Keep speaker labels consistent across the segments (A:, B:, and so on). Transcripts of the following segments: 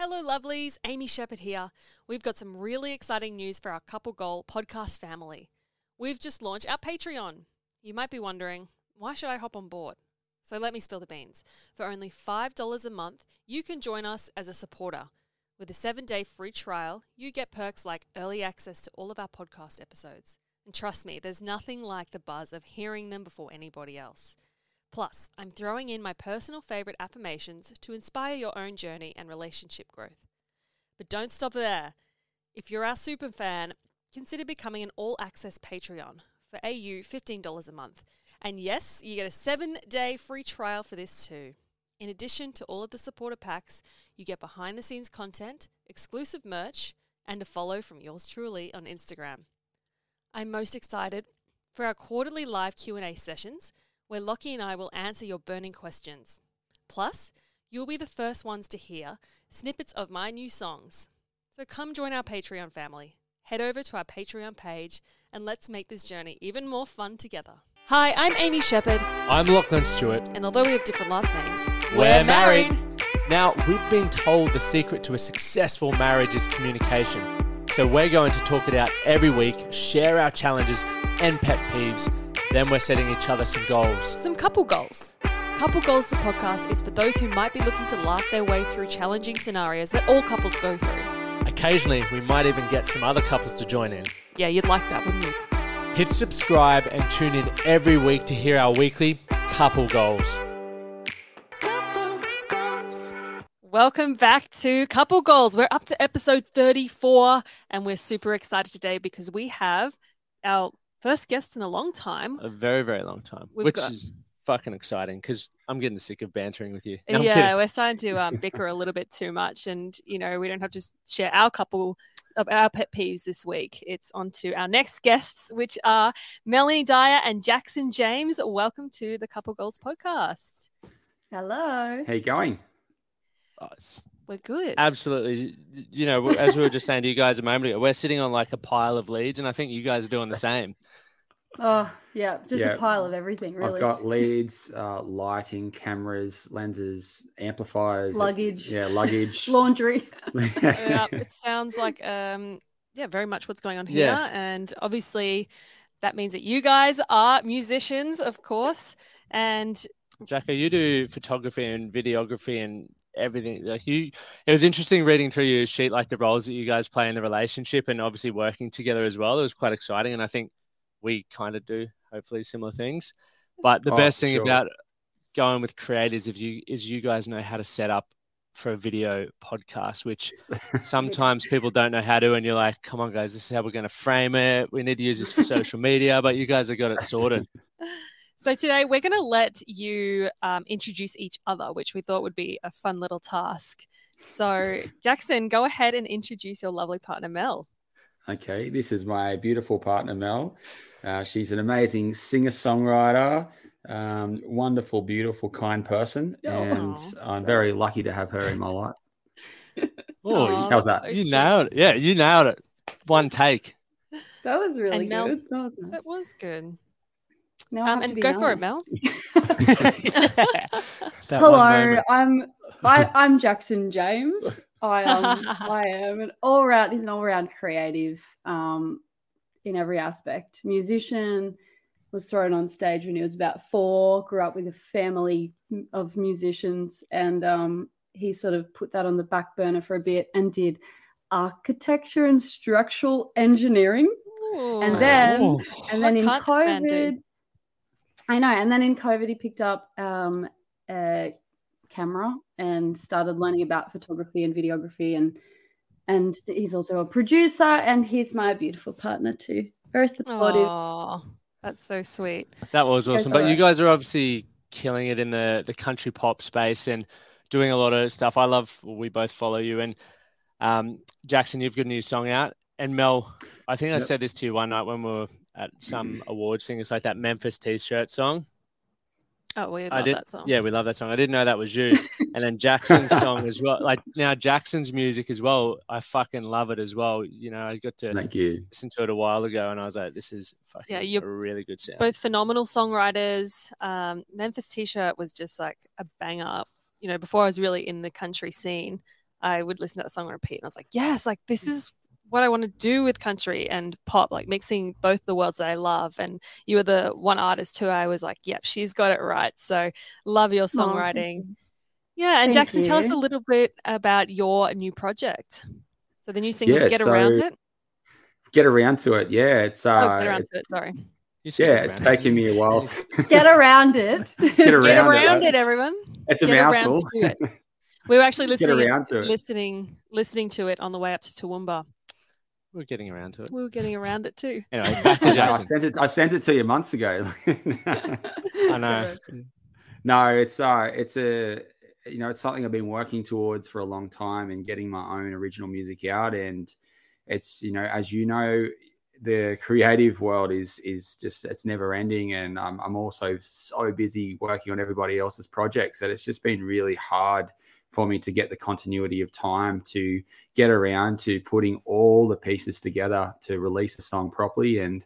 A: Hello, lovelies. Amy Sheppard here. We've got some really exciting news for our Couple Goal podcast family. We've just launched our Patreon. You might be wondering, why should I hop on board? So let me spill the beans. For only $5 a month, you can join us as a supporter. With a seven day free trial, you get perks like early access to all of our podcast episodes. And trust me, there's nothing like the buzz of hearing them before anybody else. Plus, I'm throwing in my personal favorite affirmations to inspire your own journey and relationship growth. But don't stop there. If you're our super fan, consider becoming an all access Patreon for AU $15 a month. And yes, you get a seven day free trial for this too. In addition to all of the supporter packs, you get behind the scenes content, exclusive merch, and a follow from yours truly on Instagram. I'm most excited for our quarterly live Q&A sessions where Lockie and I will answer your burning questions. Plus, you'll be the first ones to hear snippets of my new songs. So come join our Patreon family. Head over to our Patreon page and let's make this journey even more fun together. Hi, I'm Amy Sheppard,
B: I'm Lachlan Stuart.
A: and although we have different last names,
B: We're married. Now, we've been told the secret to a successful marriage is communication. So we're going to talk it out every week, share our challenges and pet peeves. Then we're setting each other some goals.
A: Some couple goals. Couple Goals, the podcast, is for those who might be looking to laugh their way through challenging scenarios that all couples go through.
B: Occasionally, we might even get some other couples to join in.
A: Yeah, you'd like that, wouldn't you?
B: Hit subscribe and tune in every week to hear our weekly couple goals.
A: Welcome back to Couple Goals. We're up to episode 34, and we're super excited today because we have our first guest in a long time.
B: A very, very long time,
A: We've
B: which
A: got-
B: is fucking exciting because I'm getting sick of bantering with you. No,
A: yeah, we're starting to um, bicker a little bit too much, and you know we don't have to share our couple of our pet peeves this week. It's on to our next guests, which are Melanie Dyer and Jackson James. Welcome to the Couple Goals podcast.
C: Hello.
D: How you going?
B: Oh,
A: We're good.
B: Absolutely. You know, as we were just saying to you guys a moment ago, we're sitting on like a pile of leads, and I think you guys are doing the same.
C: Oh, yeah, just
D: Yeah.
C: a pile of everything, really.
D: I've got leads, uh, lighting, cameras, lenses, amplifiers,
C: Luggage.
D: Yeah, luggage.
C: laundry.
A: yeah, it sounds like um yeah, very much what's going on here.
B: Yeah.
A: And obviously that means that you guys are musicians, of course. And
B: Jacko, you do photography and videography and everything. Like you, it was interesting reading through your sheet, like the roles that you guys play in the relationship, and obviously working together as well. It was quite exciting, and I think we kind of do hopefully similar things. But the
D: Oh,
B: best thing
D: sure.
B: about going with creators, if you is you guys know how to set up for a video podcast, which sometimes people don't know how to, and you're like, "Come on, guys, this is how we're going to frame it. We need to use this for social media." But you guys have got it sorted.
A: so today we're going to let you um, introduce each other, which we thought would be a fun little task. So, Jackson, go ahead and introduce your lovely partner, Mel.
D: Okay, this is my beautiful partner Mel. Uh, she's an amazing singer-songwriter, um, wonderful, beautiful, kind person,
C: Oh.
D: and
A: Aw.
D: I'm very lucky to have her in my life.
B: Oh,
A: Aw,
D: how's that?
A: so
B: you
A: sweet.
B: nailed it. Yeah, you nailed it. One take.
C: That was really
A: And Mel-
C: good. That was nice.
A: That was good.
C: Now
A: Um, and
C: be
A: go for it. Mel.
B: That one
C: Hello. I'm I, I'm Jackson James. I um I am an all round. He's an all round creative, um, in every aspect. Musician, was thrown on stage when he was about four. Grew up with a family of musicians, and um, he sort of put that on the back burner for a bit and did architecture and structural engineering. And then
B: Oh.
C: and then
A: What
C: in
A: can't this man do?
C: COVID, I know. And then in COVID, he picked up um, a camera and started learning about photography and videography, and and he's also a producer, and he's my beautiful partner too. Very supportive.
A: Aw, that's so sweet.
B: That was
C: Goes
B: awesome. But you guys are obviously killing it in the the country pop space and doing a lot of stuff. I love. well, we both follow you, and um, Jackson, you've got a new song out, and Mel, I think I said this to you one night when we were at some awards thing. It's like that Memphis T-shirt song.
A: Oh, we
B: I
A: love
B: did-
A: that song.
B: Yeah, we love that song. I didn't know that was you. and then Jackson's song as well. Like now, Jackson's music as well. I fucking love it as well. You know, I got to
D: Thank you.
B: listen to it a while ago, and I was like, "This is fucking
A: Yeah, you're
B: a really good sound."
A: Both phenomenal songwriters. Um, Memphis T-shirt was just like a banger. You know, before I was really in the country scene, I would listen to that song on repeat, and I was like, yes, like this is what I want to do with country and pop, like mixing both the worlds that I love. And you were the one artist who I was like, yep, she's got it right. So love your songwriting. Oh, yeah, and
C: Thank
A: Jackson,
C: you.
A: tell us a little bit about your new project. So the new single
D: Yeah,
A: get around it.
D: Get around to it. Yeah, it's uh,
A: Oh, get around
D: it's-
A: to it. Sorry.
B: You said
D: yeah, it's
B: around.
D: taken me a while. To
C: Get around it.
D: Get around,
A: Get
D: it,
A: around
D: right?
A: it, everyone.
D: It's a
A: Get
D: mouthful.
A: it. We were actually listening,
D: to it.
A: listening, listening to it on the way up to Toowoomba.
B: We're getting around to it.
A: We were getting around it too.
B: Anyway, back to
D: I sent it. I sent it to you months ago.
B: I know.
D: no, it's uh, it's a you know, it's something I've been working towards for a long time and getting my own original music out. And it's you know, as you know, the creative world is is just it's never ending, and I'm I'm also so busy working on everybody else's projects that it's just been really hard for me to get the continuity of time to get around to putting all the pieces together to release a song properly and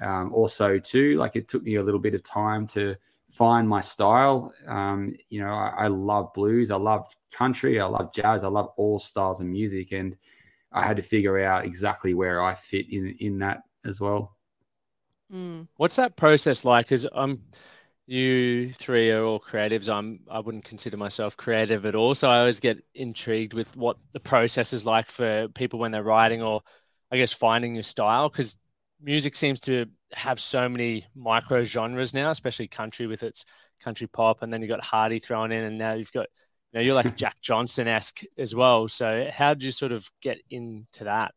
D: um, also too like it took me a little bit of time to find my style um, you know I, I love blues i love country i love jazz i love all styles of music and i had to figure out exactly where i fit in in that as well
A: Mm.
B: What's that process like? Because um, you three are all creatives. I'm I wouldn't consider myself creative at all. So I always get intrigued with what the process is like for people when they're writing or I guess finding your style. Because music seems to have so many micro genres now, especially country with its country pop, and then you've got Hardy thrown in, and now you've got you know you're like Jack Johnson esque as well. So how did you sort of get into that?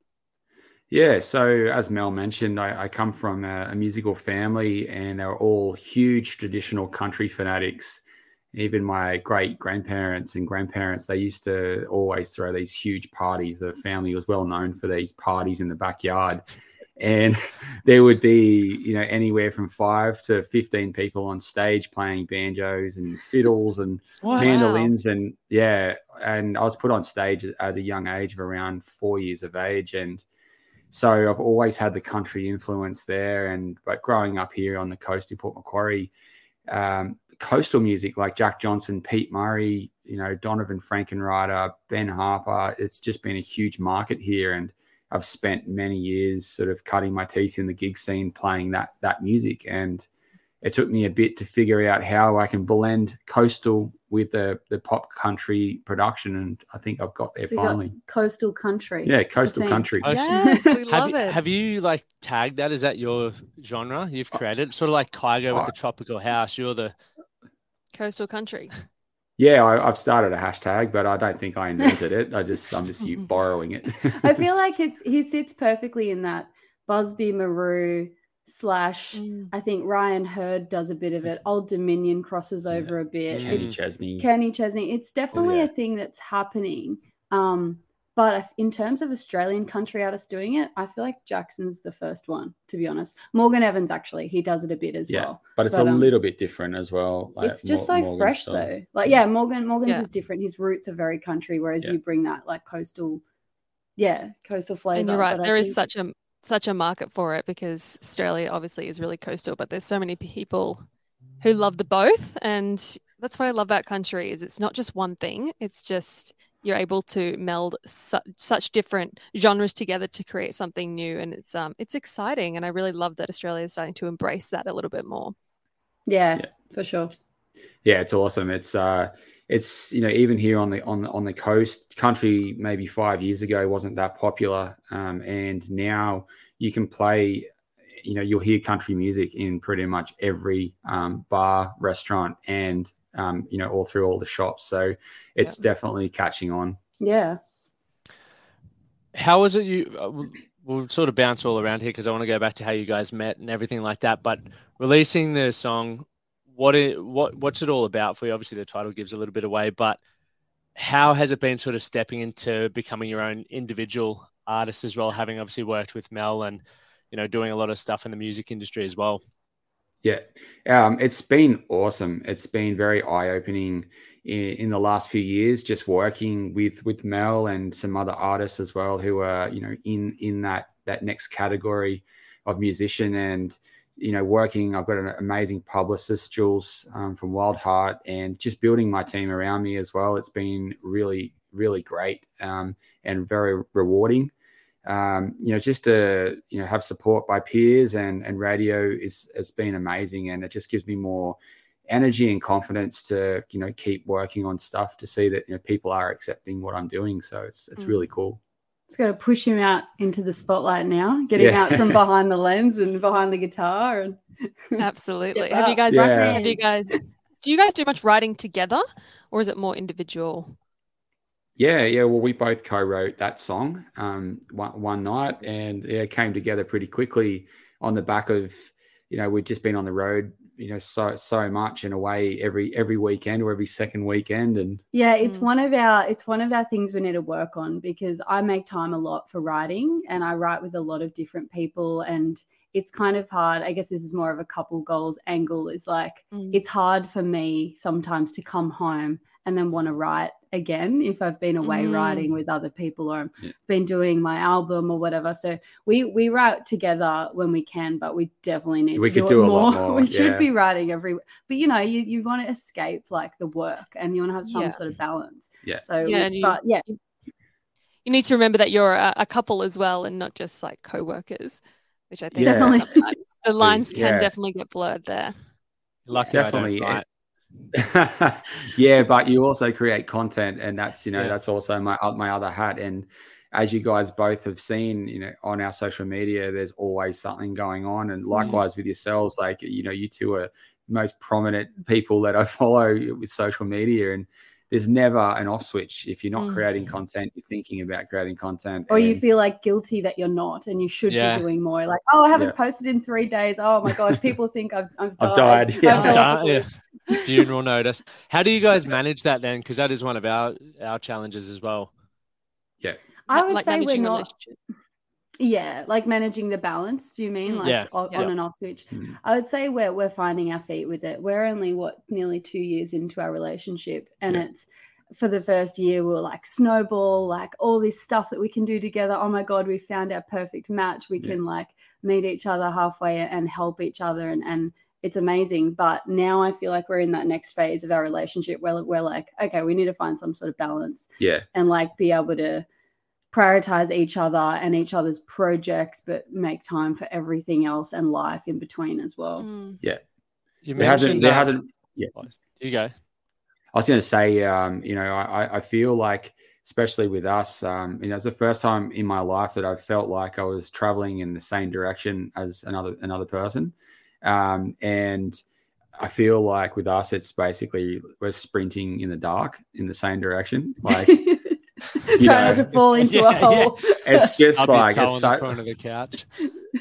D: Yeah, so as Mel mentioned, I, I come from a, a musical family and they're all huge traditional country fanatics. Even my great grandparents and grandparents, they used to always throw these huge parties. The family was well known for these parties in the backyard. And there would be, you know, anywhere from five to 15 people on stage playing banjos and fiddles and
B: What?
D: mandolins and yeah and i was put on stage at a young age of around four years of age and so i've always had the country influence there and but growing up here on the coast in port macquarie um, coastal music like jack johnson pete murray you know donovan frankenreiter ben harper it's just been a huge market here and i've spent many years sort of cutting my teeth in the gig scene playing that that music and it took me a bit to figure out how I can blend coastal with the the pop country production, and I think I've got there
C: So you got
D: finally.
C: coastal country.
D: Yeah, coastal country.
B: Coastal-
A: Yes, we
B: Have
A: love
B: you,
A: it.
B: have you like tagged that? Is that your genre you've oh. created? Sort of like Kygo with oh. the tropical house. You're the
A: Coastal country.
D: Yeah, I, I've started a hashtag, but I don't think I invented it. I just I'm just you borrowing it.
C: I feel like it's he sits perfectly in that Busby Marou slash.
A: Mm.
C: I think Ryan Hurd does a bit of it. Old Dominion crosses over a bit.
B: Mm.
D: Kenny
C: It's
D: Chesney.
C: Kenny Chesney. It's definitely
D: yeah.
C: a thing that's happening. Um, but in terms of Australian country artists doing it, I feel like Jackson's the first one, to be honest. Morgan Evans actually, he does it a bit as
D: Yeah,
C: well.
D: but it's
C: But,
D: a
C: um,
D: little bit different as well. like
C: it's just
D: Mor-
C: so
D: Morgan's
C: fresh
D: style.
C: though. Like yeah, Morgan Morgan's
A: Yeah.
C: is different. His roots are very country, whereas
D: Yeah.
C: you bring that like coastal, yeah, coastal flavor.
A: And you're right.
C: But I
A: There is
C: think-
A: such a such a market for it because Australia obviously is really coastal, but there's so many people who love the both, and that's what I love about country is it's not just one thing. It's just you're able to meld su- such different genres together to create something new, and it's um it's exciting, and I really love that Australia is starting to embrace that a little bit more.
C: yeah,
D: Yeah.
C: for sure.
D: yeah it's awesome it's uh it's you know even here on the on the- on the coast country maybe five years ago wasn't that popular um, and now you can play you know you'll hear country music in pretty much every um, bar restaurant and um, you know all through all the shops so it's definitely catching on
C: Yeah.
B: How was it? You uh, we'll- we'll sort of bounce all around here because I want to go back to how you guys met and everything like that. But releasing the song, what it what what's it all about for you? Obviously, the title gives a little bit away, but how has it been sort of stepping into becoming your own individual artist as well? Having obviously worked with Mel and you know doing a lot of stuff in the music industry as well.
D: Yeah, um, it's been awesome. It's been very eye opening in, in the last few years, just working with with Mel and some other artists as well who are you know in in that that next category of musician and you know, working, I've got an amazing publicist, Jules um, from Wild Heart, and just building my team around me as well. It's been really, really great um, and very rewarding. Um, you know, just to you know have support by peers and and radio is has been amazing, and it just gives me more energy and confidence to you know keep working on stuff to see that you know people are accepting what I'm doing. So it's it's
A: Mm.
D: really cool.
C: Just got to push him out into the spotlight now, get him
D: Yeah.
C: out from behind the lens and behind the guitar. And
A: Absolutely. Have you guys?
D: Yeah.
A: Have you guys? Do you guys do much writing together, or is it more individual?
D: Yeah, yeah. Well, we both co-wrote that song um, one, one night, and yeah, it came together pretty quickly on the back of you know we'd just been on the road, you know, so so much in a way every every weekend or every second weekend, and
C: Yeah, it's
A: Mm.
C: one of our it's one of our things we need to work on because I make time a lot for writing and I write with a lot of different people and it's kind of hard. I guess this is more of a couple goals angle is like
A: Mm.
C: it's hard for me sometimes to come home and then want to write again if I've been away
A: Mm.
C: writing with other people or
D: Yeah.
C: been doing my album or whatever. So we we write together when we can, but we definitely need
D: We
C: to
D: could
C: do,
D: do
C: it
D: a
C: more.
D: lot more,
C: we should be writing every but you know, you, you want to escape like the work and you want to have some
A: Yeah.
C: sort of balance.
D: Yeah.
C: So
A: Yeah,
C: we-
A: you-
C: but yeah,
A: You need to remember that you're a, a couple as well, and not just like co-workers, which I think
D: Yeah.
C: Definitely.
A: the lines can
D: Yeah.
A: definitely get blurred there.
B: Lucky
D: Definitely,
B: I don't write.
D: yeah, but you also create content, and that's you know
B: Yeah.
D: that's also my my other hat. And as you guys both have seen, you know, on our social media, there's always something going on, and mm. likewise with yourselves. Like you know, you two are most prominent people that I follow with social media, and there's never an off switch. If you're not
A: Mm.
D: creating content, you're thinking about creating content,
C: or you feel like guilty that you're not and you should
B: Yeah.
C: be doing more. Like, oh, I haven't
D: Yeah.
C: posted in three days. Oh my gosh, people think I've, I've died.
D: I've died, yeah.
C: I've
B: Done, yeah. Funeral notice. How do you guys manage that then? Because that is one of our our challenges as well.
C: Yeah i would
A: like
C: say we're not.
A: Relationships.
C: Yeah, like managing the balance. Do you mean
A: Mm.
C: like
B: Yeah,
C: o-
A: yeah.
C: on and off switch?
D: Mm.
C: I would say we're we're finding our feet with it. We're only what nearly two years into our relationship, and
D: Yeah.
C: it's for the first year we are like snowball, like all this stuff that we can do together. Oh my god, we found our perfect match. We
D: Yeah.
C: can like meet each other halfway and help each other, and and it's amazing. But now I feel like we're in that next phase of our relationship where we're like, okay, we need to find some sort of balance
D: yeah,
C: and like be able to prioritize each other and each other's projects, but make time for everything else and life in between as well.
A: Mm.
B: You
D: there hasn't
B: mentioned
D: there
B: uh,
D: hasn't
B: You go.
D: I was going to say, um, you know, I, I feel like, especially with us, um, you know, it's the first time in my life that I've felt like I was traveling in the same direction as another another person, um, and I feel like with us, it's basically we're sprinting in the dark in the same direction. Like
C: Try not
D: know,
C: to fall into
B: yeah,
C: a hole.
D: it's just
B: Stub your
D: like
B: toe
D: it's
B: on the
D: so,
B: corner of the couch.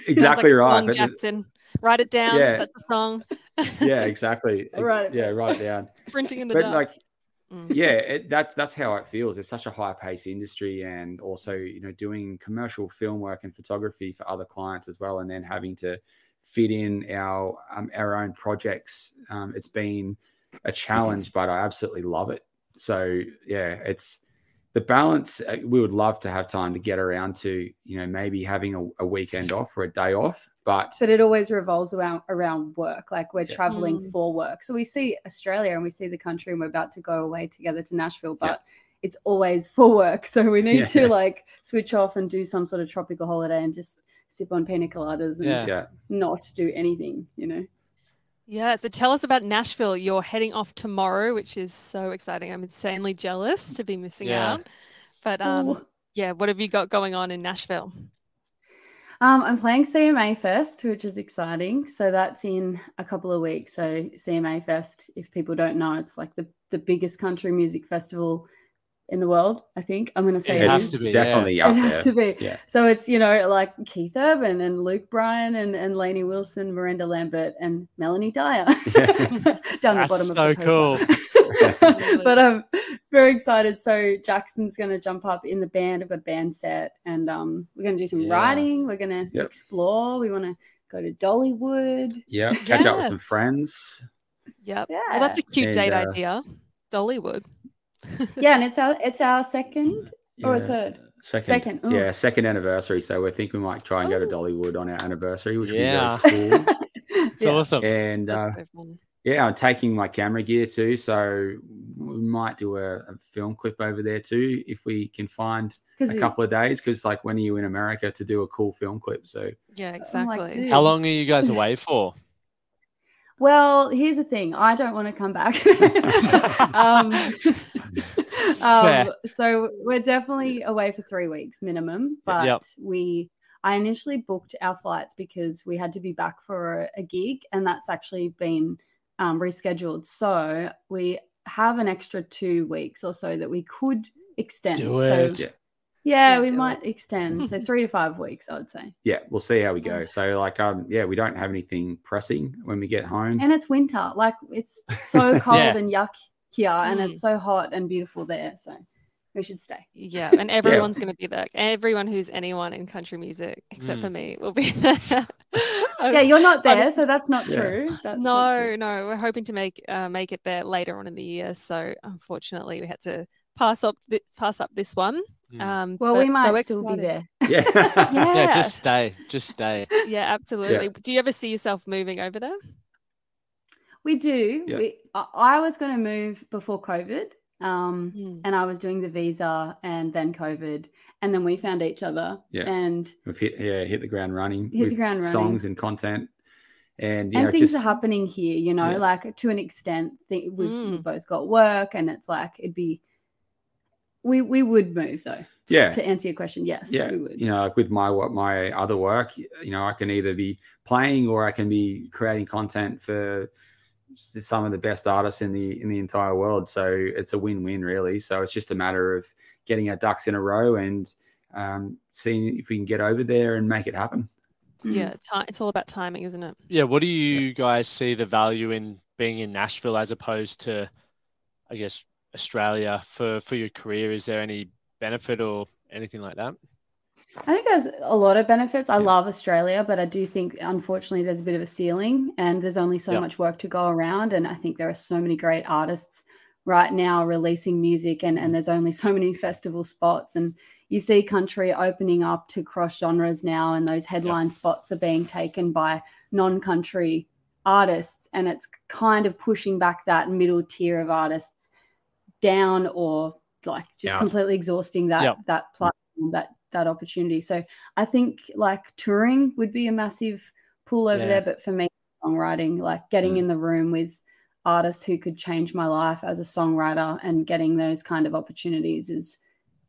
D: exactly
A: Sounds like
D: right.
A: Song,
D: but it-
A: Jackson. Write it down.
D: Yeah.
A: That's a song.
D: yeah, exactly.
C: right.
D: yeah,
C: down.
D: write it down.
A: Sprinting in the
D: but
A: dark.
D: like
A: Mm.
D: yeah it, that, that's how it feels it's such a high paced industry and also you know doing commercial film work and photography for other clients as well and then having to fit in our um, our own projects um, it's been a challenge but i absolutely love it so yeah it's the balance uh, we would love to have time to get around to you know maybe having a, a weekend off or a day off but
C: But it always revolves around around work. Like we're
D: Yeah.
C: traveling
A: Mm.
C: for work. So we see Australia and we see the country and we're about to go away together to Nashville, but
D: Yeah.
C: it's always for work. So we need
D: Yeah.
C: to like switch off and do some sort of tropical holiday and just sip on pina coladas and
B: Yeah.
D: yeah
C: not do anything, you know.
A: Yeah, so tell us about Nashville. You're heading off tomorrow, which is so exciting. I'm insanely jealous to be missing
B: Yeah.
A: out. But um,
C: Ooh.
A: yeah, what have you got going on in Nashville?
C: Um, I'm playing CMA Fest, which is exciting. So that's in a couple of weeks. So CMA Fest, if people don't know, it's like the, the biggest country music festival in the world. I think I'm going to say
B: It
C: it
B: has
C: is.
B: to be,
D: definitely
C: It
D: up
C: has
D: there
C: to be.
D: Yeah.
C: So it's you know like Keith Urban and Luke Bryan and and Lainey Wilson, Miranda Lambert and Melanie Dyer down the
B: That's
C: bottom
B: so
C: of the poster. but I'm very excited. So Jackson's going to jump up in the band. I've got a band set, and um, we're going to do some
B: Yeah.
C: writing. We're going to
D: Yep.
C: explore. We want to go to Dollywood.
D: yeah catch up with some friends
A: Yep. Well, that's a cute
D: And,
A: date
D: uh,
A: idea. Dollywood.
C: Yeah, and it's our it's our second or
D: Yeah.
C: third.
D: Second,
C: Second, ooh.
D: yeah, second anniversary. So we think we might try and go to Dollywood on our anniversary, which
B: Yeah.
D: would be very cool.
B: It's
C: Yeah.
B: awesome.
D: And uh,
A: That's so fun.
D: yeah, I'm taking my camera gear too, so we might do a, a film clip over there too if we can find a
C: Because
D: couple of days. Because like, when are you in America to do a cool film clip? So
A: Yeah, exactly.
C: dude.
B: How long are you guys away for?
C: Well, here's the thing. I don't want to come back. um,
B: Fair.
C: Um, so we're definitely away for three weeks minimum. But
B: Yep.
C: we, I initially booked our flights because we had to be back for a, a gig, and that's actually been um, rescheduled. So we have an extra two weeks or so that we could extend.
B: Do
C: So
B: it.
D: Yeah.
C: yeah,
A: Yeah,
C: we
A: do
C: might extend. So three to five weeks, I would say.
D: yeah, we'll see how we go. So like, um, yeah, we don't have anything pressing when we get home.
C: And it's winter. Like it's so cold
B: Yeah.
C: and yuck here, and
A: Mm.
C: it's so hot and beautiful there. So we should stay.
A: Yeah, and everyone's going to be there. Everyone who's anyone in country music, except
B: Mm.
A: for me, will be there.
C: Yeah, you're not
A: I'm-
C: there, so that's not
D: Yeah.
C: true. That's not
A: no,
C: true.
A: no, we're hoping to make uh, make it there later on in the year. So unfortunately, we had to pass up th- pass up this one.
B: Mm.
A: Um,
C: Well, we might
A: so
C: still be there.
D: yeah.
A: Yeah.
B: Yeah, just stay. Just stay.
A: Yeah, absolutely. Do you ever see yourself moving over there?
C: We do.
D: Yeah.
C: We, I, I was going to move before COVID, um,
A: Mm.
C: and I was doing the visa, and then COVID, and then we found each other.
D: Yeah.
C: And
D: We've hit yeah hit the ground running.
C: Hit the ground running.
D: Songs and content, and you
C: and
D: know
C: things
D: just
C: are happening here, you know,
D: Yeah.
C: like to an extent. Th- we've, we've
A: Mm.
C: both got work, and it's like it'd be. We we would move though.
D: Yeah.
C: To answer your question, yes,
D: yeah
C: we would.
D: you know like with my what my other work you know i can either be playing or i can be creating content for s- some of the best artists in the in the entire world so it's a win-win really so it's just a matter of getting our ducks in a row and um, seeing if we can get over there and make it happen
C: Mm.
A: Yeah, it's all about timing, isn't it?
B: Yeah, what do you guys see the value in being in Nashville as opposed to, I guess, Australia for for your career? Is there any benefit or anything like that?
C: I think there's a lot of benefits. I
D: Yeah.
C: love Australia, but I do think unfortunately there's a bit of a ceiling and there's only so
B: Yeah.
C: much work to go around. And I think there are so many great artists right now releasing music and, and mm. there's only so many festival spots. And you see country opening up to cross genres now, and those headline spots are being taken by non-country artists, and it's kind of pushing back that middle tier of artists down or like just completely exhausting that that platform that that opportunity. So I think like touring would be a massive pull over
B: Yeah.
C: there, but for me, songwriting, like getting
D: Mm.
C: in the room with artists who could change my life as a songwriter and getting those kind of opportunities is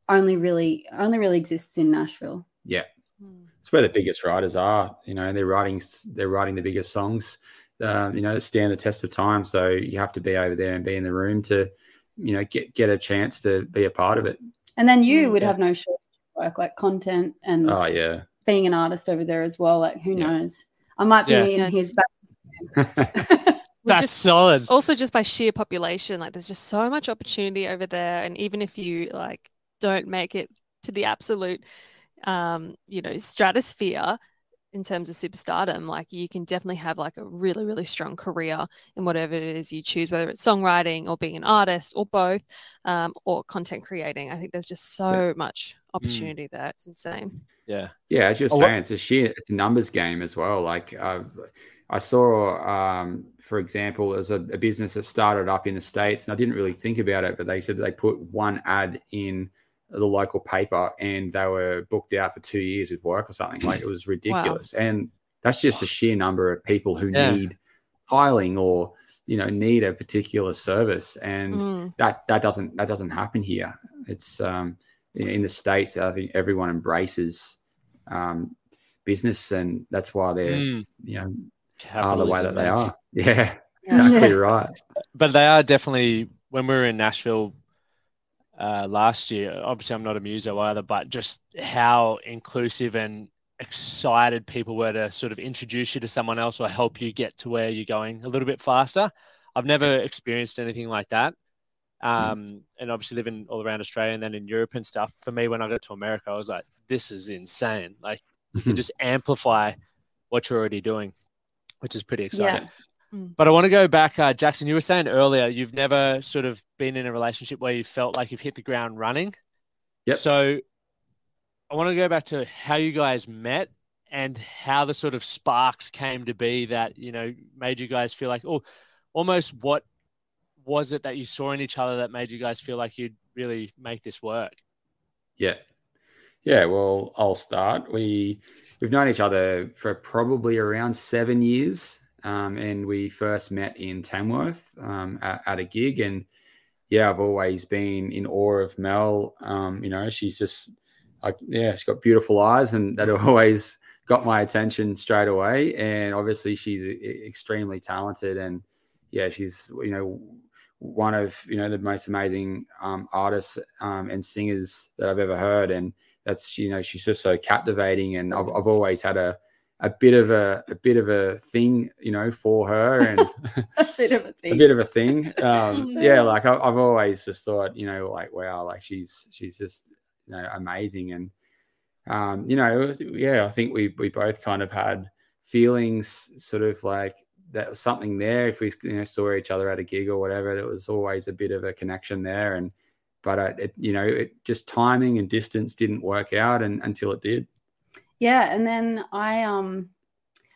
C: only really only really exists in Nashville.
D: yeah
A: Mm.
D: it's where the biggest writers are you know they're writing they're writing the biggest songs uh, you know stand the test of time so you have to be over there and be in the room to you know get get a chance to be a part of it
C: And then you
A: Mm,
C: would
B: yeah.
C: have no short work like content and
D: oh yeah
C: being an artist over there as well. Like who
D: Yeah.
C: knows? I might be
B: Yeah.
C: in
A: Yeah,
C: his
A: We're
B: That's
A: just-
B: solid.
A: also just by sheer population like there's just so much opportunity over there and even if you like don't make it to the absolute um you know stratosphere in terms of superstardom like you can definitely have like a really really strong career in whatever it is you choose whether it's songwriting or being an artist or both um, or content creating. I think there's just so much opportunity there. It's insane.
B: Yeah.
D: Yeah, as you're
B: Oh, what-
D: saying, it's a sheer it's a numbers game as well. Like uh, I saw, um, for example, there's a, a business that started up in the states, and I didn't really think about it, but they said they put one ad in the local paper, and they were booked out for two years with work or something. Like it was ridiculous, and that's just the sheer number of people who
B: Yeah.
D: need tiling or you know need a particular service, and
A: Mm.
D: that that doesn't that doesn't happen here. It's um, in the states. I think everyone embraces um, business, and that's why they're
B: Mm,
D: you know are the way that they are. Yeah,
A: Yeah.
D: exactly right.
B: but they are definitely when we were in Nashville uh, last year. Obviously, I'm not a muso either, but just how inclusive and excited people were to sort of introduce you to someone else or help you get to where you're going a little bit faster. I've never experienced anything like that. Um, and obviously living all around Australia and then in Europe and stuff. For me, when I got to America, I was like, this is insane. Like, you can just amplify what you're already doing, which is pretty exciting.
C: Yeah.
B: But I want to go back, uh, Jackson. You were saying earlier you've never sort of been in a relationship where you felt like you've hit the ground running.
D: Yep.
B: So I want to go back to how you guys met and how the sort of sparks came to be that you know made you guys feel like oh almost what was it that you saw in each other that made you guys feel like you'd really make this work
D: yeah yeah well i'll start we we've known each other for probably around seven years um, and we first met in tamworth um, at, at, a gig and yeah i've always been in awe of mel um, you know she's just like yeah she's got beautiful eyes and that always got my attention straight away. And obviously, she's extremely talented, and yeah, she's you know one of you know the most amazing um, artists um, and singers that I've ever heard. And that's you know she's just so captivating, and I've, I've always had a a bit of a a bit of a thing, you know, for her, and
C: a bit of a thing.
D: a bit of a thing. Um, yeah, like I, have always just thought, you know, like wow, like she's she's just you know amazing, and um, you know, yeah, I think we we both kind of had feelings, sort of like that was something there. If we you know saw each other at a gig or whatever, there was always a bit of a connection there. And but it, you know, it just timing and distance didn't work out, and until it did.
C: Yeah, and then I um,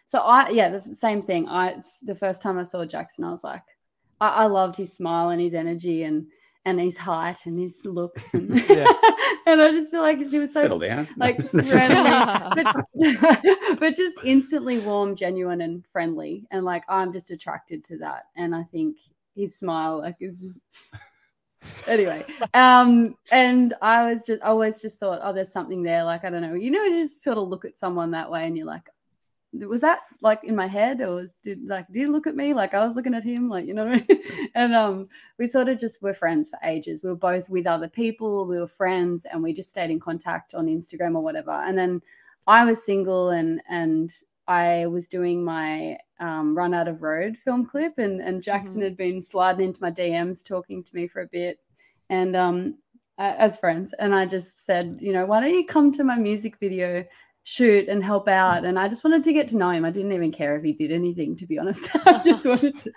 C: so I yeah the same thing. I the first time I saw Jackson, I was like, I, I loved his smile and his energy and and his height and his looks and, and I just feel like he was so
D: Settle down.
C: like randomly, but, but just instantly warm, genuine, and friendly, and like I'm just attracted to that, and I think his smile like is. Anyway, um, and I was just I always just thought, oh, there's something there. Like I don't know, you know, you just sort of look at someone that way, and you're like, was that like in my head or was did like did you look at me? Like I was looking at him like you know I mean? and um we sort of just were friends for ages. We were both with other people. We were friends and we just stayed in contact on Instagram or whatever. And then I was single and and I was doing my um, run out of road film clip and and Jackson mm-hmm. had been sliding into my DMs talking to me for a bit and um as friends and I just said you know why don't you come to my music video shoot and help out. And I just wanted to get to know him. I didn't even care if he did anything, to be honest. I just wanted to,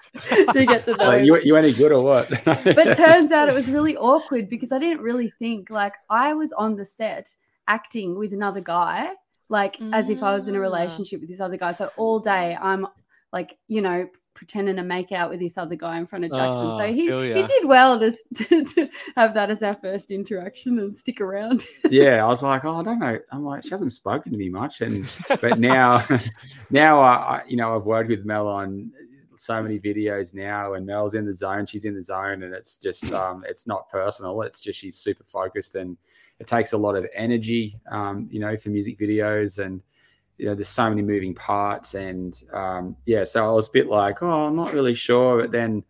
C: to get to know
D: him. You, you any good or what?
C: but turns out it was really awkward because I didn't really think like I was on the set acting with another guy, like mm. as if I was in a mm. relationship with this other guy. So all day I'm like, you know, pretending to make out with this other guy in front of Jackson. Oh, so he, he did well to, to, to, have that as our first interaction and stick around.
D: yeah, I was like, oh, I don't know. I'm like, she hasn't spoken to me much, and but now, now I, you know, I've worked with Mel on so many videos now, and Mel's in the zone. She's in the zone, and it's just, um, it's not personal. It's just she's super focused, and it takes a lot of energy, um, you know, for music videos and you know, there's so many moving parts, and um, yeah, so I was a bit like, oh, I'm not really sure. But then,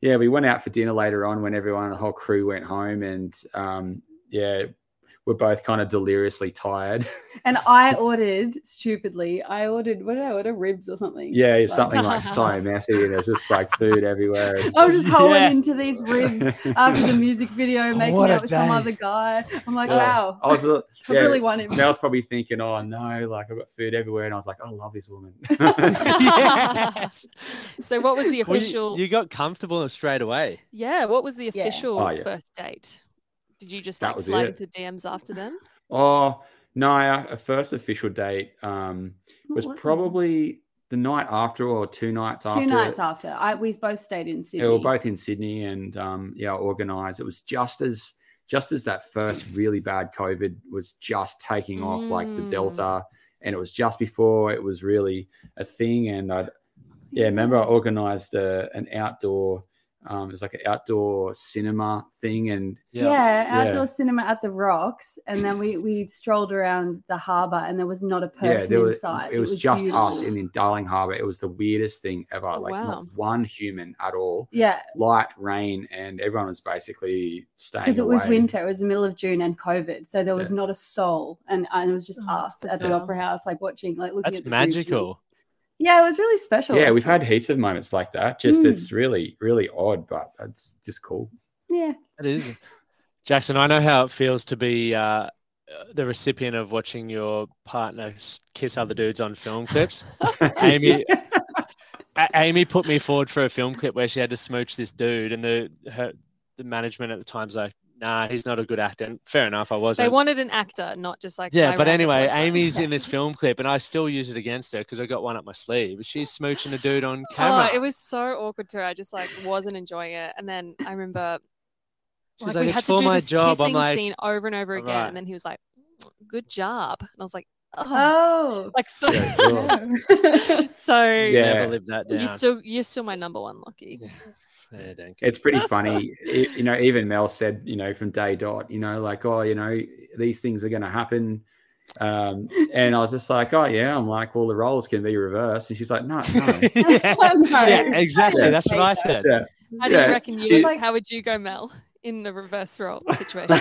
D: yeah, we went out for dinner later on when everyone, the whole crew went home, and um, yeah, we're both kind of deliriously tired.
C: And I ordered stupidly. I ordered what did I order? Ribs or something.
D: Yeah, like, something like so messy. And there's just like food everywhere.
C: I was just holding yes. into these ribs after the music video, making out with day. some other guy. I'm like, wow. I was uh, I yeah, really want him.
D: Mel's probably thinking, oh no, like I've got food everywhere, and I was like, I love this woman.
A: yes. So what was the official?
B: Well, you, you, got comfortable straight away.
A: Yeah. What was the official yeah. Oh, yeah. first date? Did you just like slide into DMs after them?
D: Oh no, our first official date um, was, was probably the night after or two nights
C: two
D: after.
C: Two nights after. I we both stayed in Sydney.
D: Yeah, we were both in Sydney and um, yeah, organized. It was just as just as that first really bad COVID was just taking off, like the mm. Delta, and it was just before it was really a thing. And I, yeah, remember I organized a, an outdoor um, it was like an outdoor cinema thing, and
C: yeah, yeah outdoor yeah. cinema at the Rocks. And then we we strolled around the harbour, and there was not a person yeah, was, inside.
D: It, it was, was, just beautiful. us in the Darling Harbour. It was the weirdest thing ever. Oh, like wow. not one human at all.
C: Yeah,
D: light, rain, and everyone was basically staying
C: because it was winter. It was the middle of June and COVID, so there was yeah. not a soul, and, and it was just oh, us at the Opera House, like watching, like looking.
B: That's magical.
C: Yeah, it was really special.
D: Yeah, we've had heaps of moments like that. Just mm. it's really, really odd, but it's just cool.
C: Yeah,
B: it is. Jackson, I know how it feels to be uh, the recipient of watching your partner kiss other dudes on film clips. Amy, Amy put me forward for a film clip where she had to smooch this dude, and the her, the management at the time's like, nah, he's not a good actor. And fair enough, I wasn't.
A: They wanted an actor, not just like
B: yeah, but anyway. Amy's in this film clip, and I still use it against her because I got one up my sleeve. She's smooching a dude on
A: Oh,
B: camera.
A: it was so awkward to her. I just like wasn't enjoying it. And then I remember
B: She's
A: like,
B: like,
A: we
B: "It's
A: had to do
B: my
A: this
B: job."
A: Kissing
B: like,
A: scene over and over again.
B: right."
A: And then he was like, "Good job," and I was like, "Oh,
C: Oh.
A: like so."
D: Yeah, cool.
A: so
D: Yeah.
B: never lived that down.
A: you still you're still my number one, Lockie.
B: Yeah. Yeah, don't care.
D: it's pretty funny. It- you know, even Mel said, you know, from day dot, you know, like, oh, you know, these things are going to happen. Um, and I was just like, oh yeah. I'm like, well, the roles can be reversed, and she's like, no, no.
B: yeah. Yeah, exactly. That's what I said.
D: yeah.
A: How do
D: Yeah,
A: reckon you?
D: she-
A: would how would you go, Mel, in the reverse role situation?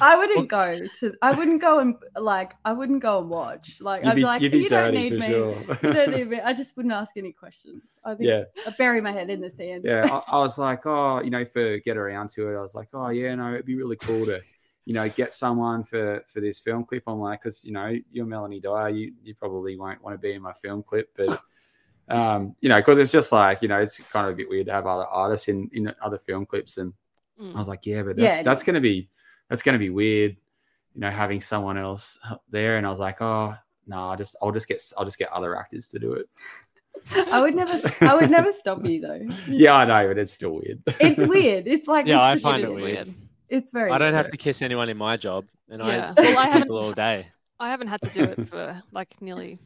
C: I wouldn't go to. I wouldn't go and like. I wouldn't go and watch. Like
D: You'd
C: I'd
D: be,
C: be like,
D: you'd be
C: you don't need me.
D: sure.
C: You don't need me. I just wouldn't ask any questions. I think
D: yeah.
C: I bury my head in the sand.
D: yeah, I, I was like, oh, you know, for get around to it, I was like, oh yeah, no, it'd be really cool to, you know, get someone for for this film clip. I'm like, because you know, you're Melanie Dyer, you you probably won't want to be in my film clip, but. Um, you know, because it's just like you know, it's kind of a bit weird to have other artists in in other film clips, and I
A: Mm.
D: was like, yeah, but that's
C: it
D: that's
C: is.
D: gonna be that's gonna be weird, you know, having someone else there. And I was like, oh no, I just I'll just get I'll just get other actors to do it.
C: I would never. I would never stop you though.
D: Yeah, I know, but it's still weird.
C: It's weird. It's like
B: Yeah, I
C: it's just-
B: find
A: it
B: it
A: is
B: weird.
A: weird.
C: It's very.
B: I don't
C: weird.
B: have to kiss anyone in my job, and
A: Yeah.
B: I talk
A: Well, I haven't-
B: people all day.
A: I haven't had to do it for like nearly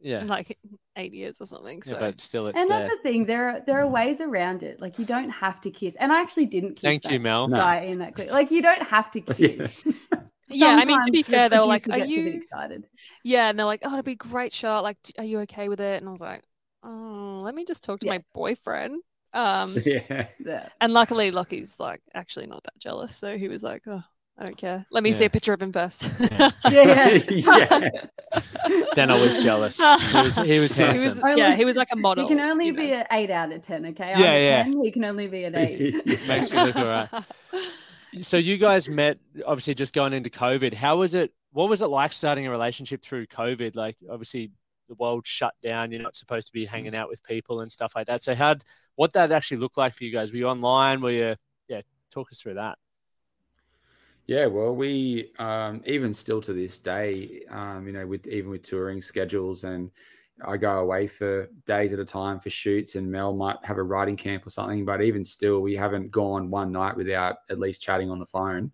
B: Yeah,
A: like eight years or something.
B: yeah but still, it's
C: And
B: there.
C: that's the thing. There are there are ways around it. Like you don't have to kiss. And I actually didn't kiss.
B: Thank
C: that
B: you, Mel.
D: No.
C: Guy in that clip. Like you don't have to
D: Yeah.
C: kiss.
A: yeah, I mean to be fair, they were like,
C: producer
A: "Are
C: a bit
A: you?"
C: excited?
A: Yeah, and they're like, "Oh, it'd be a great shot. Like, are you okay with it?" And I was like, "Oh, let me just talk to
C: Yeah.
A: my boyfriend." Um,
D: yeah.
C: Yeah.
A: and luckily, Lockie's like actually not that jealous, so he was like, "Oh, I don't care. Let me see a picture of him first.
B: Yeah.
C: Yeah.
D: Yeah.
B: Then I was jealous. He was, he was
A: He
B: handsome.
A: was,
C: Only-
A: yeah, he was like a model.
C: He can only
A: you know.
C: be an eight out of ten. Okay.
B: Yeah,
C: I'm a
B: yeah.
C: 10, He can only be an eight.
B: Makes me look all right. So you guys met obviously just going into COVID. How was it? What was it like starting a relationship through COVID? Like obviously the world shut down. You're not supposed to be mm-hmm. hanging out with people and stuff like that. So how what that actually look like for you guys? Were you online? Were you yeah? Talk us through that.
D: Yeah, well, we um, even still to this day, um, you know, with even with touring schedules, and I go away for days at a time for shoots, and Mel might have a writing camp or something. But even still, we haven't gone one night without at least chatting on the phone.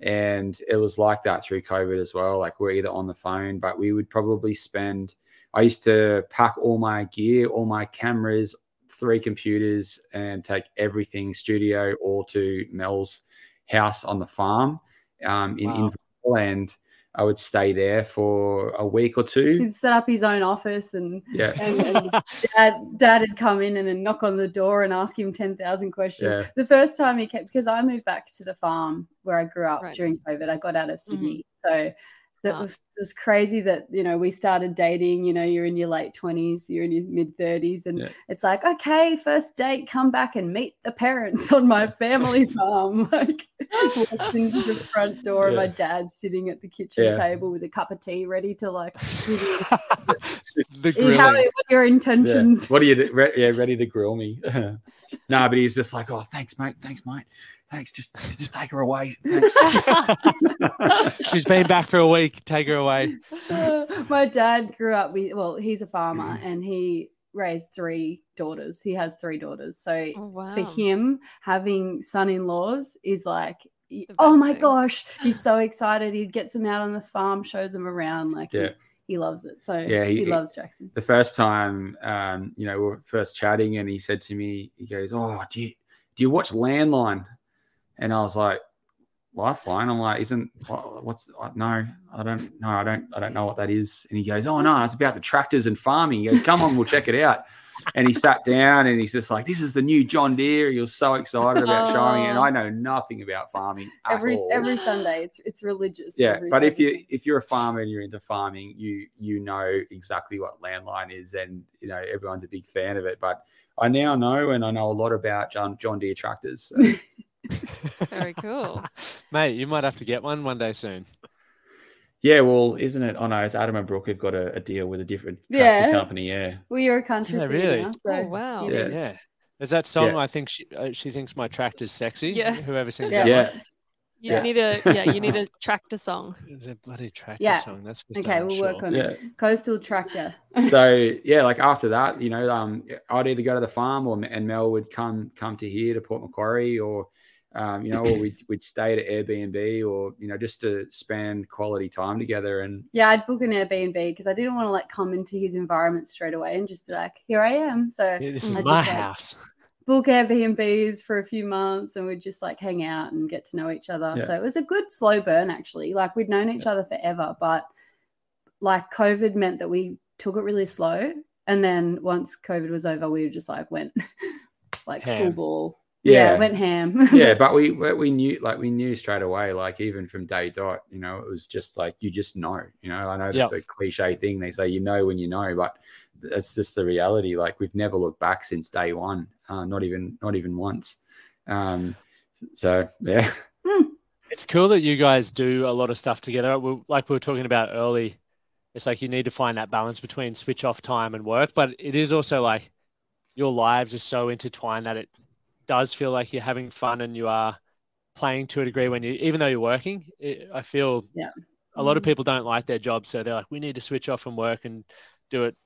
D: And it was like that through COVID as well. Like we're either on the phone, but we would probably spend. I used to pack all my gear, all my cameras, three computers, and take everything studio all to Mel's house on the farm um, in
B: Wow.
D: Inverell, and I would stay there for a week or two.
C: He'd set up his own office and
D: Yeah,
C: and, and dad dad had come in and then knock on the door and ask him 10,000 questions.
D: Yeah.
C: The first time he came, because I moved back to the farm where I grew up
A: Right.
C: during COVID, I got out of
B: Mm-hmm.
C: Sydney. So that was, it was crazy that, you know, we started dating, you know, you're in your late 20s, you're in your mid 30s. And
D: Yeah.
C: it's like, okay, first date, come back and meet the parents on my family farm. Like, walked into the front door, and my dad's sitting at the kitchen
D: Yeah.
C: table with a cup of tea ready to, like,
B: the
C: Hey, How, what are your
D: yeah.
C: intentions?
D: What are you? Re- yeah, ready to grill me? no, but he's just like, oh, thanks, mate. Thanks, mate. Thanks. Just, just take her away. Thanks.
B: She's been back for a week. Take her away.
C: My dad grew up with, well, he's a farmer
D: Mm-hmm.
C: and he raised three daughters. He has three daughters. So
A: Oh, wow.
C: for him, having son in laws is like, oh my
A: thing.
C: gosh, he's so excited. He gets them out on the farm, shows them around. Like,
D: Yeah.
C: he, he loves it. So
D: Yeah,
C: he,
D: he-
C: loves Jackson.
D: the first time, um, you know, we were first chatting, and he said to me, he goes, "Oh, do you do you watch Landline?" And I was like, "Lifeline." I'm like, "Isn't what's uh, no? I don't no, I don't I don't know what that is." And he goes, "Oh no, it's about the tractors and farming." He goes, "Come on, we'll check it out." And he sat down and he's just like, "This is the new John Deere." He was so excited about showing it, and
A: Oh.
D: I know nothing about farming
C: Every
D: all.
C: every Sunday, it's it's religious.
D: Yeah, but if you if you're a farmer and you're into farming, you you know exactly what landline is, and you know everyone's a big fan of it. But I now know, and I know a lot about John John Deere tractors. so-
A: Very cool.
B: Mate, you might have to get one one day soon.
D: yeah, well, isn't it? Oh no, it's Adam and Brooke have got a, a deal with a different tractor
C: Yeah.
D: company. Yeah,
C: well, you're a country
B: Yeah,
C: singer
B: really?
C: now, so
A: Oh, wow.
D: Yeah.
C: know.
B: Yeah. There's that song.
D: Yeah.
B: I think she uh, she thinks my tractor's sexy.
A: Yeah.
B: Whoever sings
C: Yeah.
B: that.
D: yeah,
B: one.
A: You
D: Yeah.
A: need a yeah, you need a tractor song.
B: The bloody tractor
C: Yeah.
B: song. That's for
C: Okay, we'll work on
D: Yeah.
C: it. Coastal tractor.
D: so yeah, like after that, you know, um, I'd either go to the farm or and Mel would come come to here to Port Macquarie, or um, you know, or we'd, we'd stay at Airbnb, or you know, just to spend quality time together. And
C: Yeah, I'd book an Airbnb because I didn't want to like come into his environment straight away and just be like, here I am. So
B: Yeah, this is
A: I
C: just,
B: my
C: like,
B: house.
C: book Airbnbs for a few months and we'd just like hang out and get to know each other.
D: Yeah.
C: So it was a good slow burn actually. Like we'd known each other forever, but like COVID meant that we took it really slow. And then once COVID was over, we just like went like full ball. Yeah,
D: Yeah.
C: went ham.
D: yeah, but we we knew like we knew straight away, like even from day dot, you know, it was just like you just know, you know. I know that's a cliche thing they say, you know when you know, but that's just the reality. Like we've never looked back since day one, uh, not even not even once. Um, so yeah,
B: It's cool that you guys do a lot of stuff together. We, like we were talking about early, it's like you need to find that balance between switch off time and work, but it is also like your lives are so intertwined that it does feel like you're having fun and you are playing to a degree when you, even though you're working. It, I feel
C: Yeah.
B: a lot of mm-hmm. people don't like their job, so they're like, we need to switch off from work and do it,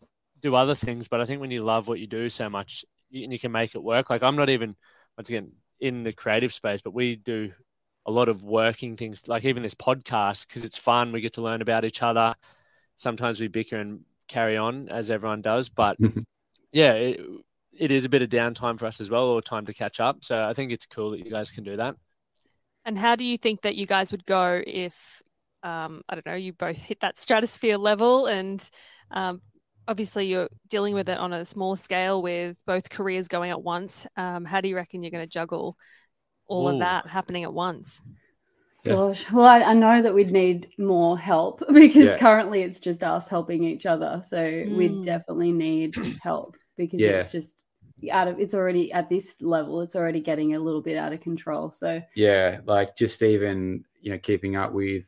B: do other things. But I think when you love what you do so much, you, and you can make it work. Like I'm not even once again in the creative space, but we do a lot of working things, like even this podcast, because it's fun. We get to learn about each other. Sometimes we bicker and carry on as everyone does, but yeah, it, it is a bit of downtime for us as well, or time to catch up. So I think it's cool that you guys can do that.
A: And how do you think that you guys would go if, um, I don't know, you both hit that stratosphere level and um, obviously you're dealing with it on a smaller scale with both careers going at once. Um, how do you reckon you're going to juggle all
B: Ooh.
A: of that happening at once?
D: Yeah.
C: Gosh, well, I, I know that we'd need more help because
D: Yeah.
C: currently it's just us helping each other. So we
A: Mm.
C: definitely need help because
D: Yeah.
C: it's just out of it's already at this level, it's already getting a little bit out of control. So
D: yeah, like just even you know keeping up with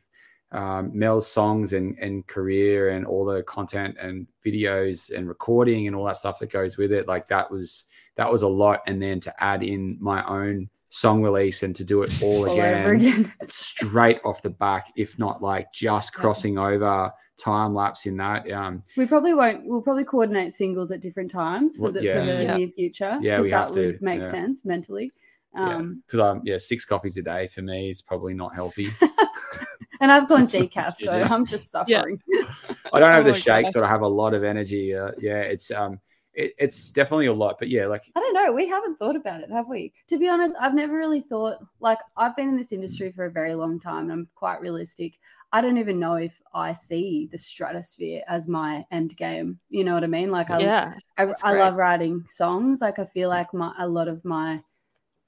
D: um, Mel's songs and and career and all the content and videos and recording and all that stuff that goes with it. Like that was that was a lot, and then to add in my own song release and to do it all,
C: all
D: again,
C: again.
D: straight off the back, if not like just
C: Yeah.
D: crossing over time lapse in that. Um,
C: we probably won't we'll probably coordinate singles at different times for the
D: yeah.
C: for the
A: Yeah.
C: near future.
D: Yeah,
C: 'cause
D: we
C: that
D: have to,
C: would make
D: yeah.
C: sense mentally. Um
D: because I'm yeah, six coffees a day for me is probably not healthy.
C: and I've gone decaf, so. I'm just
A: Yeah.
C: suffering.
D: I don't have
A: Oh
D: the
A: my
D: shakes,
A: gosh.
D: but I have a lot of energy. Uh, yeah, it's um, it, it's definitely a lot. But yeah, like
C: I don't know. We haven't thought about it, have we? To be honest, I've never really thought like I've been in this industry for a very long time and I'm quite realistic. I don't even know if I see the stratosphere as my end game. You know what I mean? Like I,
A: yeah.
C: I, I love writing songs. Like I feel like my a lot of my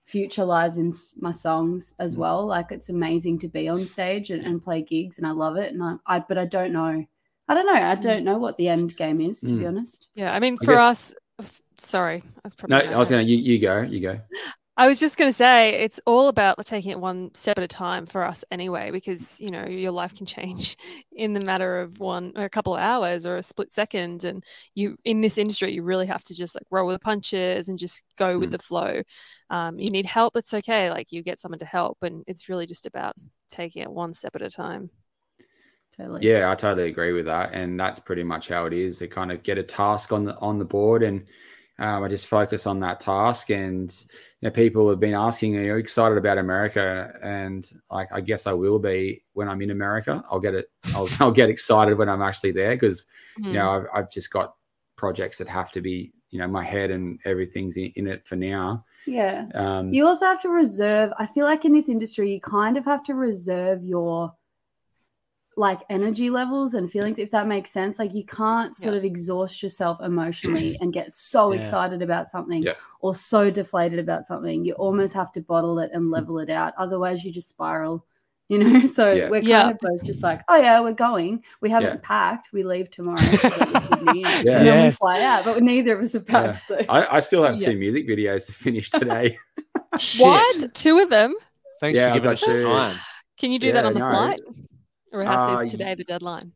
C: future lies in my songs as
D: Mm.
C: well. Like it's amazing to be on stage and, and play gigs, and I love it. And I, I, but I don't know. I don't know. I
A: Mm.
C: don't know what the end game is, to be
D: Mm.
C: honest.
A: Yeah. I mean,
D: I
A: for
D: guess-
A: us, f- sorry, that's probably
D: no, I was gonna you, you go, you go.
A: I was just going to say it's all about taking it one step at a time for us anyway, because you know your life can change in the matter of one or a couple of hours or a split second, and you in this industry you really have to just like roll with the punches and just go with
D: Mm.
A: the flow. Um, you need help, it's okay. Like you get someone to help, and it's really just about taking it one step at a time.
C: Totally.
D: Yeah, I totally agree with that, and that's pretty much how it is. To kind of get a task on the on the board, and um, I just focus on that task. And you know, people have been asking, "Are you excited about America?" And like, I guess I will be when I'm in America. I'll get it. I'll, I'll get excited when I'm actually there because
A: Hmm.
D: you know I've, I've just got projects that have to be you know my head and everything's in, in it for now.
C: Yeah.
D: Um,
C: You also have to reserve. I feel like in this industry, you kind of have to reserve your like energy levels and feelings, if that makes sense. Like you can't sort
A: Yeah.
C: of exhaust yourself emotionally and get so
B: Yeah.
C: excited about something
D: Yeah.
C: or so deflated about something. You almost have to bottle it and mm. level it out. Otherwise, you just spiral. You know, so
D: Yeah.
C: we're kind
A: Yeah.
C: of both just like, oh yeah, we're going. We haven't
D: Yeah.
C: packed. We leave tomorrow. so that we can be in.
D: Yeah.
C: And then
B: Yes.
C: we fly out, but neither of us have
D: Yeah.
C: packed. So
D: I, I still have
A: Yeah.
D: two music videos to finish today.
B: Shit.
A: What? Two of them?
B: Thanks
D: Yeah,
B: for giving us the
D: two.
B: time.
A: Can you do
D: Yeah,
A: that on the
D: no.
A: flight? Or how
D: Uh,
A: is today the deadline?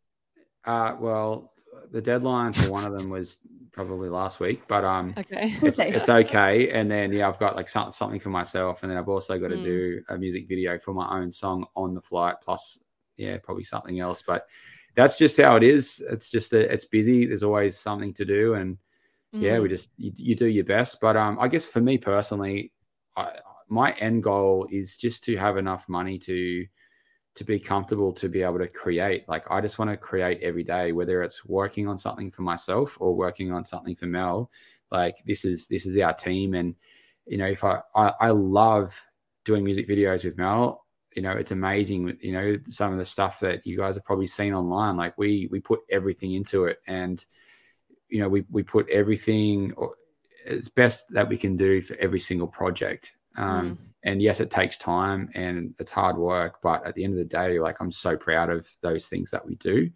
D: Uh, well, the deadline for one of them was probably last week, but um,
A: Okay.
D: It's, it's okay. And then yeah, I've got like some, something for myself, and then I've also got to
A: Mm.
D: do a music video for my own song on the flight, plus yeah, probably something else. But that's just how it is. It's just a, it's busy. There's always something to do, and yeah,
A: Mm.
D: we just you, you do your best. But um, I guess for me personally, I, my end goal is just to have enough money to to be comfortable to be able to create. Like I just want to create every day, whether it's working on something for myself or working on something for Mel. Like this is this is our team, and you know if I I, I love doing music videos with Mel. You know, it's amazing. You know, some of the stuff that you guys have probably seen online. Like we we put everything into it, and you know we we put everything or- as best that we can do for every single project. Um, And yes, it takes time and it's hard work, but at the end of the day, like I'm so proud of those things that we do.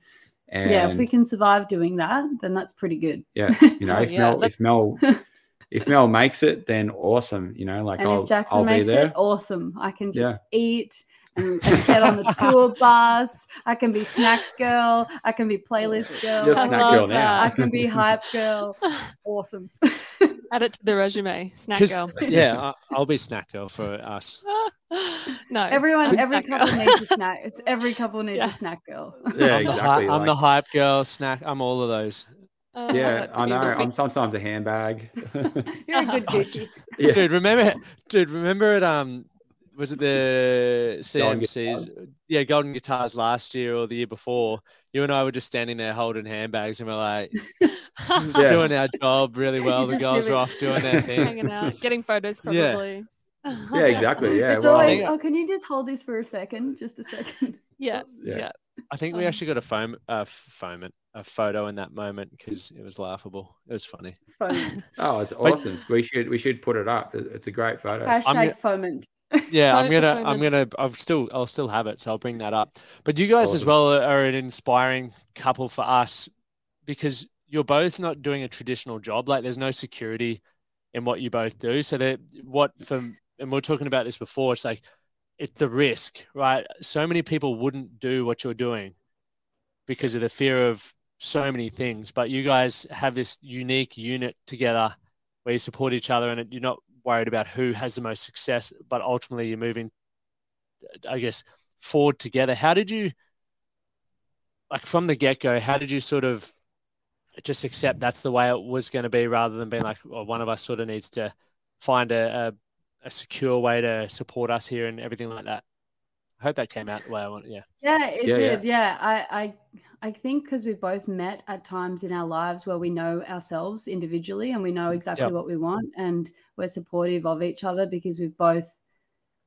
D: And
C: yeah, if we can survive doing that, then that's pretty good.
D: yeah, you know, if
A: yeah,
D: Mel
A: that's-
D: if Mel if Mel makes it, then awesome. You know, like
C: and
D: I'll
C: if Jackson
D: I'll be
C: makes
D: there.
C: it, awesome. I can just
D: Yeah.
C: eat and, and get on the tour bus. I can be snacks girl. I can be playlist girl.
D: You're
A: I
D: snack
A: love
D: girl now.
C: I can be hype girl. Awesome.
A: Add it to the resume. Snack
B: 'Cause-
A: girl.
B: yeah, I- I'll be snack girl for us.
A: no.
C: Everyone,
A: I'm
C: every
A: snack girl.
C: couple needs a snack. It's- Every couple needs
A: Yeah.
C: a snack girl.
D: Yeah,
B: I'm, the,
D: exactly.
B: hy- I'm the hype girl, snack. I'm all of those.
A: Oh,
D: yeah,
A: that's
D: I know.
A: be a
D: I'm sometimes a handbag.
C: You're a good Gucci.
D: yeah.
B: Dude, remember, dude, remember it? Um, was it the
D: Golden
B: CMCs? Yeah, Golden Guitars last year or the year before. You and I were just standing there holding handbags, and we're like
D: Yeah.
B: doing our job really well.
C: You
B: The girls
C: live
B: are off doing their thing.
A: hanging out, getting photos
B: Yeah.
A: probably.
D: Yeah, exactly. Yeah.
C: it's
D: well,
C: always, oh, can you just hold this for a second? Just a second.
A: Yeah,
D: Yeah.
A: yeah.
B: I think we
A: Um,
B: actually got a foam, uh, foam, a photo in that moment because it was laughable. It was funny.
C: Foment.
D: oh, it's
B: But-
D: awesome. We should we should put it up. It's a great photo.
C: Hashtag foment.
B: Yeah, I'm gonna, I'm gonna, I'll still, I'll still have it, so I'll bring that up. But you guys as well are an inspiring couple for us because you're both not doing a traditional job. Like, there's no security in what you both do. So that what from, and we are talking about this before. It's like it's the risk, right? So many people wouldn't do what you're doing because of the fear of so many things. But you guys have this unique unit together where you support each other, and you're not worried about who has the most success, but ultimately you're moving, I guess, forward together. How did you, like from the get go, how did you sort of just accept that's the way it was going to be rather than being like, well, one of us sort of needs to find a, a, a secure way to support us here and everything like that? I hope that came out the way I want. Yeah.
C: Yeah, it
D: Yeah, yeah.
C: did. Yeah, I, I, I think because we've both met at times in our lives where we know ourselves individually and we know mm, exactly
B: Yep.
C: what we want, and we're supportive of each other because we've both,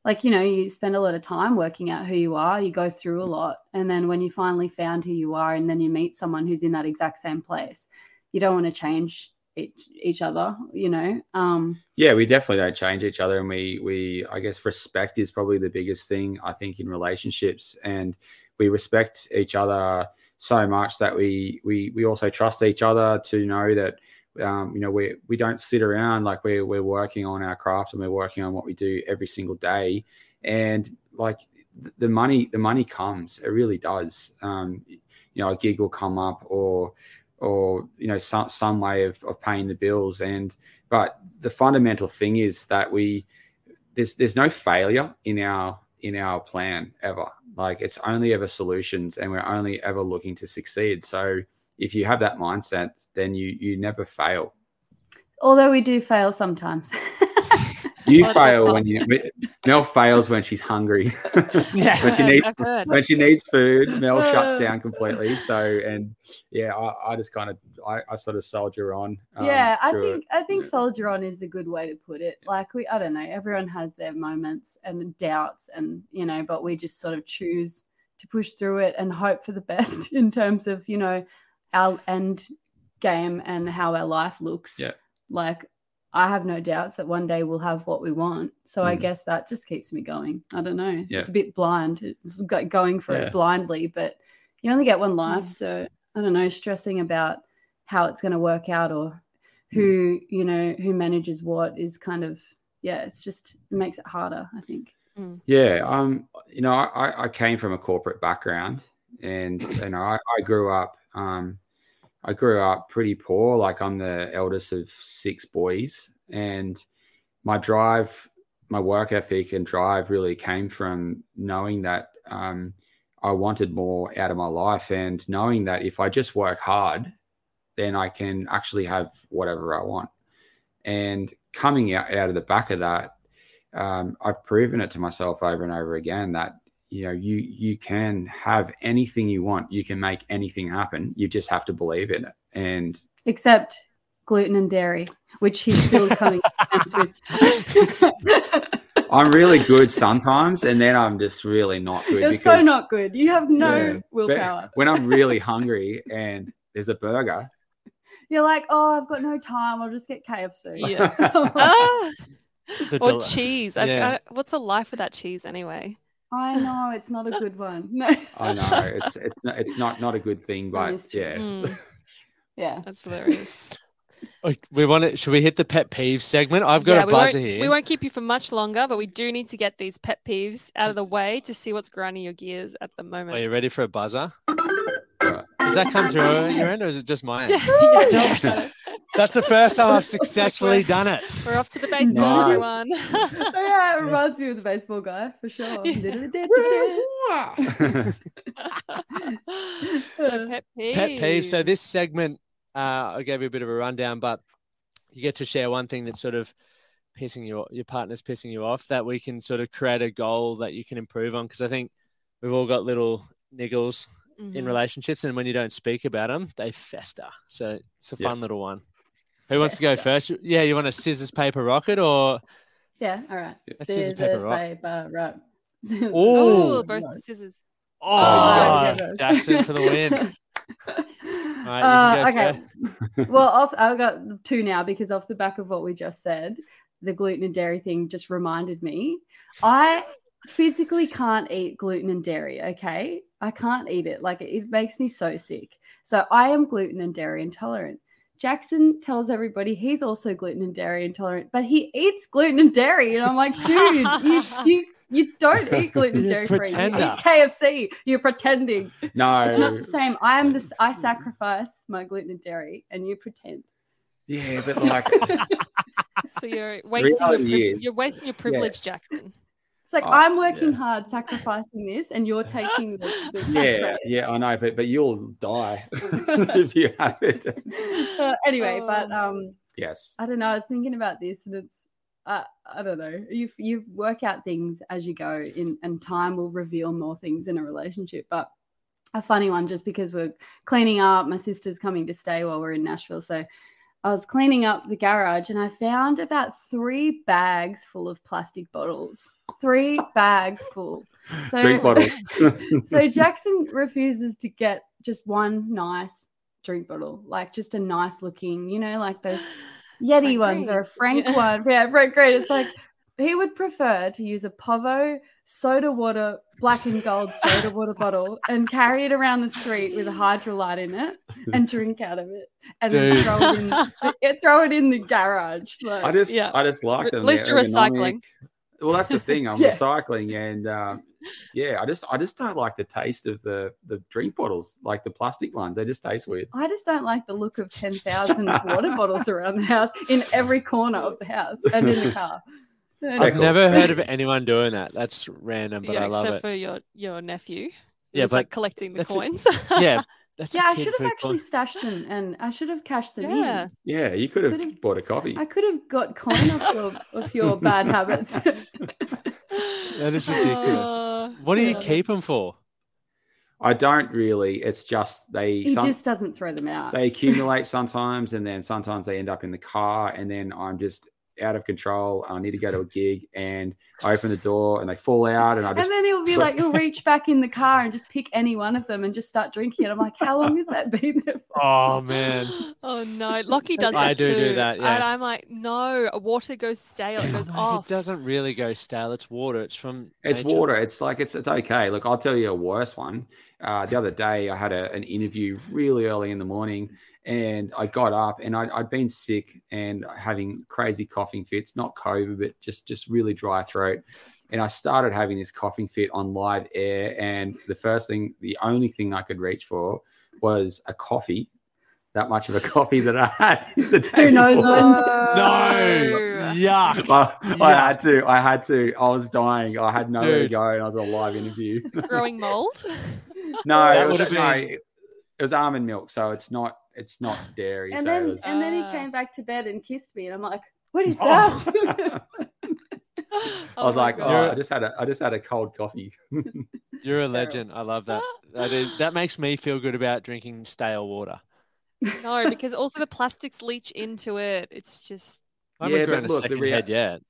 C: like you know, you spend a lot of time working out who you are. You go through a lot, and then when you finally found who you are, and then you meet someone who's in that exact same place, you don't want to change each, each other. You know. Um,
D: Yeah, we definitely don't change each other, and we we I guess respect is probably the biggest thing I think in relationships, and we respect each other so much that we we we also trust each other to know that um, you know we we don't sit around like we're we're working on our craft and we're working on what we do every single day, and like the money the money comes, it really does. Um, you know, a gig will come up or or you know some some way of, of paying the bills. And but the fundamental thing is that we there's there's no failure in our in our plan ever. Like it's only ever solutions and we're only ever looking to succeed. So if you have that mindset then you you never fail.
C: Although we do fail sometimes.
D: you
A: Well,
D: fail when you mel fails when she's hungry
B: Yeah.
D: when she needs when she needs food, Mel
A: Uh.
D: shuts down completely. So, and yeah, I, I just kind of, I, I sort of soldier on. um,
C: yeah i
D: through it.
C: think i think
D: Yeah.
C: soldier on is a good way to put it like we i don't know everyone has their moments and doubts and you know but we just sort of choose to push through it and hope for the best in terms of you know our end game and how our life looks
D: Yeah.
C: like i have no doubts that one day we'll have what we want so i
D: Mm.
C: guess that just keeps me going i don't know
D: Yeah.
C: it's a bit blind it's going for
D: Yeah.
C: it blindly but you only get one life so i don't know stressing about how it's going to work out or who you know who manages what is kind of yeah it's just it makes it harder i think
D: Yeah, um, you know, I, I came from a corporate background, and you know, I, I grew up. Um, I grew up pretty poor. Like I'm the eldest of six boys, and my drive, my work ethic and drive really came from knowing that um, I wanted more out of my life, and knowing that if I just work hard, then I can actually have whatever I want. And coming out, out of the back of that, um, I've proven it to myself over and over again that you know you you can have anything you want. You can make anything happen. You just have to believe in it. And
C: except gluten and dairy which he's still coming to with.
D: I'm really good sometimes and then i'm just really not good
C: you're so not good. You have no
D: Yeah,
C: willpower.
D: when i'm really hungry and there's a burger
C: you're like oh i've got no time. I'll just get kfc
A: Yeah. Ah, or
B: del-
A: cheese. I, I, what's a life without cheese anyway?
C: I know it's not a good one no
D: i know it's it's not, it's not not a good thing but yeah.
A: Mm,
C: yeah
A: that's hilarious.
B: We want to. Should we hit the pet peeves segment? I've got
A: Yeah,
B: a buzzer here.
A: we won't keep you for much longer, but we do need to get these pet peeves out of the way to see what's grinding your gears at the moment.
B: Are you ready for a buzzer? Does that come through your end, or is it just mine?
A: Yeah, Joel's got it.
B: That's the first time I've successfully done it.
A: We're off to the baseball,
D: Nice.
A: everyone.
C: yeah it reminds me of the baseball guy for sure
A: so pet peeves.
B: Pet peeve. So this segment, uh, I gave you a bit of a rundown, but you get to share one thing that's sort of pissing you, your partner's pissing you off. That we can sort of create a goal that you can improve on. Because I think we've all got little niggles in
A: Mhm.
B: relationships, and when you don't speak about them, they fester. So it's a
D: Yeah.
B: fun little one. Who wants to go
C: Fester.
B: first? Yeah, you want a scissors paper rocket or
C: yeah all right
B: a scissors paper rock?
C: paper rock
A: Oh, both
C: Nice.
A: scissors.
B: Oh,
C: yeah, yeah.
B: Jackson for the win. right,
C: Uh, okay. well, off, I've got two now because off the back of what we just said, the gluten and dairy thing just reminded me. I physically can't eat gluten and dairy. Okay, I can't eat it. Like it makes me so sick. So I am gluten and dairy intolerant. Jackson tells everybody he's also gluten and dairy intolerant, but he eats gluten and dairy, and I'm like, dude, you you, you don't eat gluten and dairy free. You
B: pretender.
C: eat KFC. You're pretending.
D: no
C: It's not the same. I am this. I sacrifice my gluten and dairy, and you pretend.
D: yeah but like
A: So you're wasting your,
D: reality
A: priv-
D: is-
A: you're wasting your privilege, Jackson.
C: It's like
D: Oh,
C: I'm working
D: yeah.
C: hard, sacrificing this, and you're taking the. the
D: yeah yeah i know but but you'll die if you have it
C: Uh, anyway, but
A: Oh.
C: um,
D: yes
C: I don't know. I was thinking about this, and it's. Uh, I don't know. You you work out things as you go, in and time will reveal more things in a relationship. But a funny one, just because we're cleaning up. My sister's coming to stay while we're in Nashville, so I was cleaning up the garage, and I found about three bags full of plastic bottles. Three bags full. So,
D: drink bottles
C: so Jackson refuses to get just one nice drink bottle, like just a nice looking, you know, like those Yeti
A: Frank
C: ones or a Frank
A: Yeah.
C: one. Yeah, Frank Green. It's like he would prefer to use a Povo soda water, black and gold soda water bottle and carry it around the street with a Hydralyte in it and drink out of it. And then throw it in yeah, throw it in the garage. Like,
D: I just,
A: Yeah.
D: I just like them.
A: At
D: least
A: you're recycling.
D: Well, that's the thing. I'm
C: Yeah.
D: recycling, and um, yeah, I just, I just don't like the taste of the the drink bottles, like the plastic ones. They just taste weird.
C: I just don't like the look of 10,000 water bottles around the house in every corner of the house and in the car.
B: I've
D: cool.
B: never heard of anyone doing that. That's random, but
A: yeah,
B: I love
A: except
B: it.
A: Except for your your nephew.
B: Yeah,
A: Yeah, like collecting the
B: that's a-
A: coins.
B: yeah, that's
C: yeah, I should have actually
B: coin.
C: stashed them and I should have cashed them
A: yeah.
C: in.
D: Yeah, you could have
C: Could've-
D: bought a coffee.
C: I could have got coin off your, of your bad habits.
B: That is ridiculous.
A: Uh,
B: What do you
A: yeah.
B: keep them for?
D: I don't really. It's just they
C: he
D: some,
C: just doesn't throw them out.
D: they accumulate sometimes, and then sometimes they end up in the car, and then I'm just out of control. I need to go to a gig, and I open the door, and they fall out, and I just, and
C: then he'll be like, he'll reach back in the car and just pick any one of them and just start drinking it. I'm like, how long has that been there for?
B: Oh man,
A: Oh no, Lockie does
B: I
A: that
B: do do
A: too.
B: that,
A: And. I'm like, no, water goes stale. It goes
B: No,
A: off.
B: It doesn't really go stale. It's water. It's from.
D: It's
B: nature.
D: water. It's like it's it's okay. Look, I'll tell you a worse one. Uh, the other day, I had a, an interview really early in the morning, and I got up and I'd, I'd been sick and having crazy coughing fits, not COVID, but just just really dry throat. And I started having this coughing fit on live air, and the first thing, the only thing I could reach for was a coffee. that much of a coffee that I had the day
C: Who knows
D: before.
C: when?
B: No, yuck.
D: I, I had to. I had to. I was dying. I had nowhere to go, and I was on a live interview.
A: Growing mold.
D: no,
B: That
D: it was,
B: would've
D: no, it was almond milk, so it's not. It's not dairy.
C: And
D: so
C: then
D: was,
C: and then he
A: Ah.
C: came back to bed and kissed me, and I'm like, "What is
D: Oh.
C: that?"
D: I was like, oh,
B: God.
D: I just had a. I just had a cold coffee.
B: You're a
C: Terrible.
B: legend. I love that. That is that makes me feel good about drinking stale water.
A: no, because also the plastics leach into it. It's just
B: I
D: Yeah,
B: haven't
D: but look, the rea-
B: yet.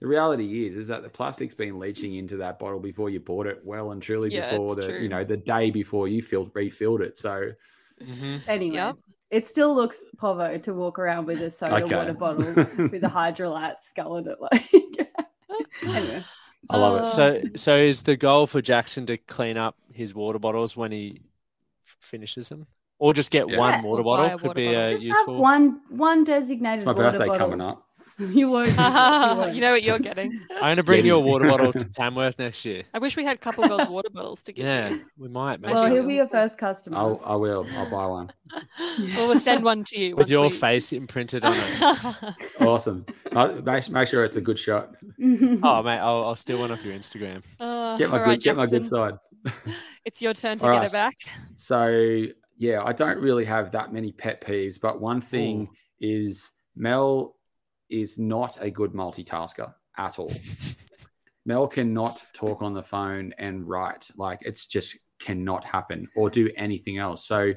D: The reality is, is that the plastic's been leaching into that bottle before you bought it, well and truly
A: Yeah,
D: before the,
A: true.
D: you know, the day before you filled refilled it. So
B: Mhm.
C: anyway,
A: Yep.
C: it still looks povo to walk around with a soda
D: Okay.
C: water bottle with a hydrolat skull in it. Like, anyway,
D: I love
A: Uh,
D: it.
B: So, so is the goal for Jackson to clean up his water bottles when he finishes them, or just get
D: Yeah.
B: one water bottle?
A: a
B: Could
A: water
B: be
A: bottle.
B: uh,
C: just
B: useful.
C: have one one designated
D: it's my
C: water
D: birthday
C: bottle.
D: coming up.
C: You won't. you
A: you know what you're getting.
B: I'm gonna bring you a water bottle to Tamworth next year.
A: I wish we had a couple of girls water bottles to give
B: Yeah,
A: you.
B: we might. Maybe.
C: well,
A: Actually,
C: he'll be your first customer.
D: I'll, I will. I'll buy one.
A: We'll send one to you
B: with your
A: we-
B: face imprinted on it.
D: Awesome. Uh, make, make sure it's a good shot.
B: Oh mate, I'll, I'll steal one off your Instagram.
A: Uh,
D: Get my good.
A: right,
D: get my good side.
A: It's your turn to
D: All
A: get
D: right.
A: it back.
D: So yeah, I don't really have that many pet peeves, but one thing is Mel is not a good multitasker at all. Mel cannot talk on the phone and write. Like it's just cannot happen or do anything else. So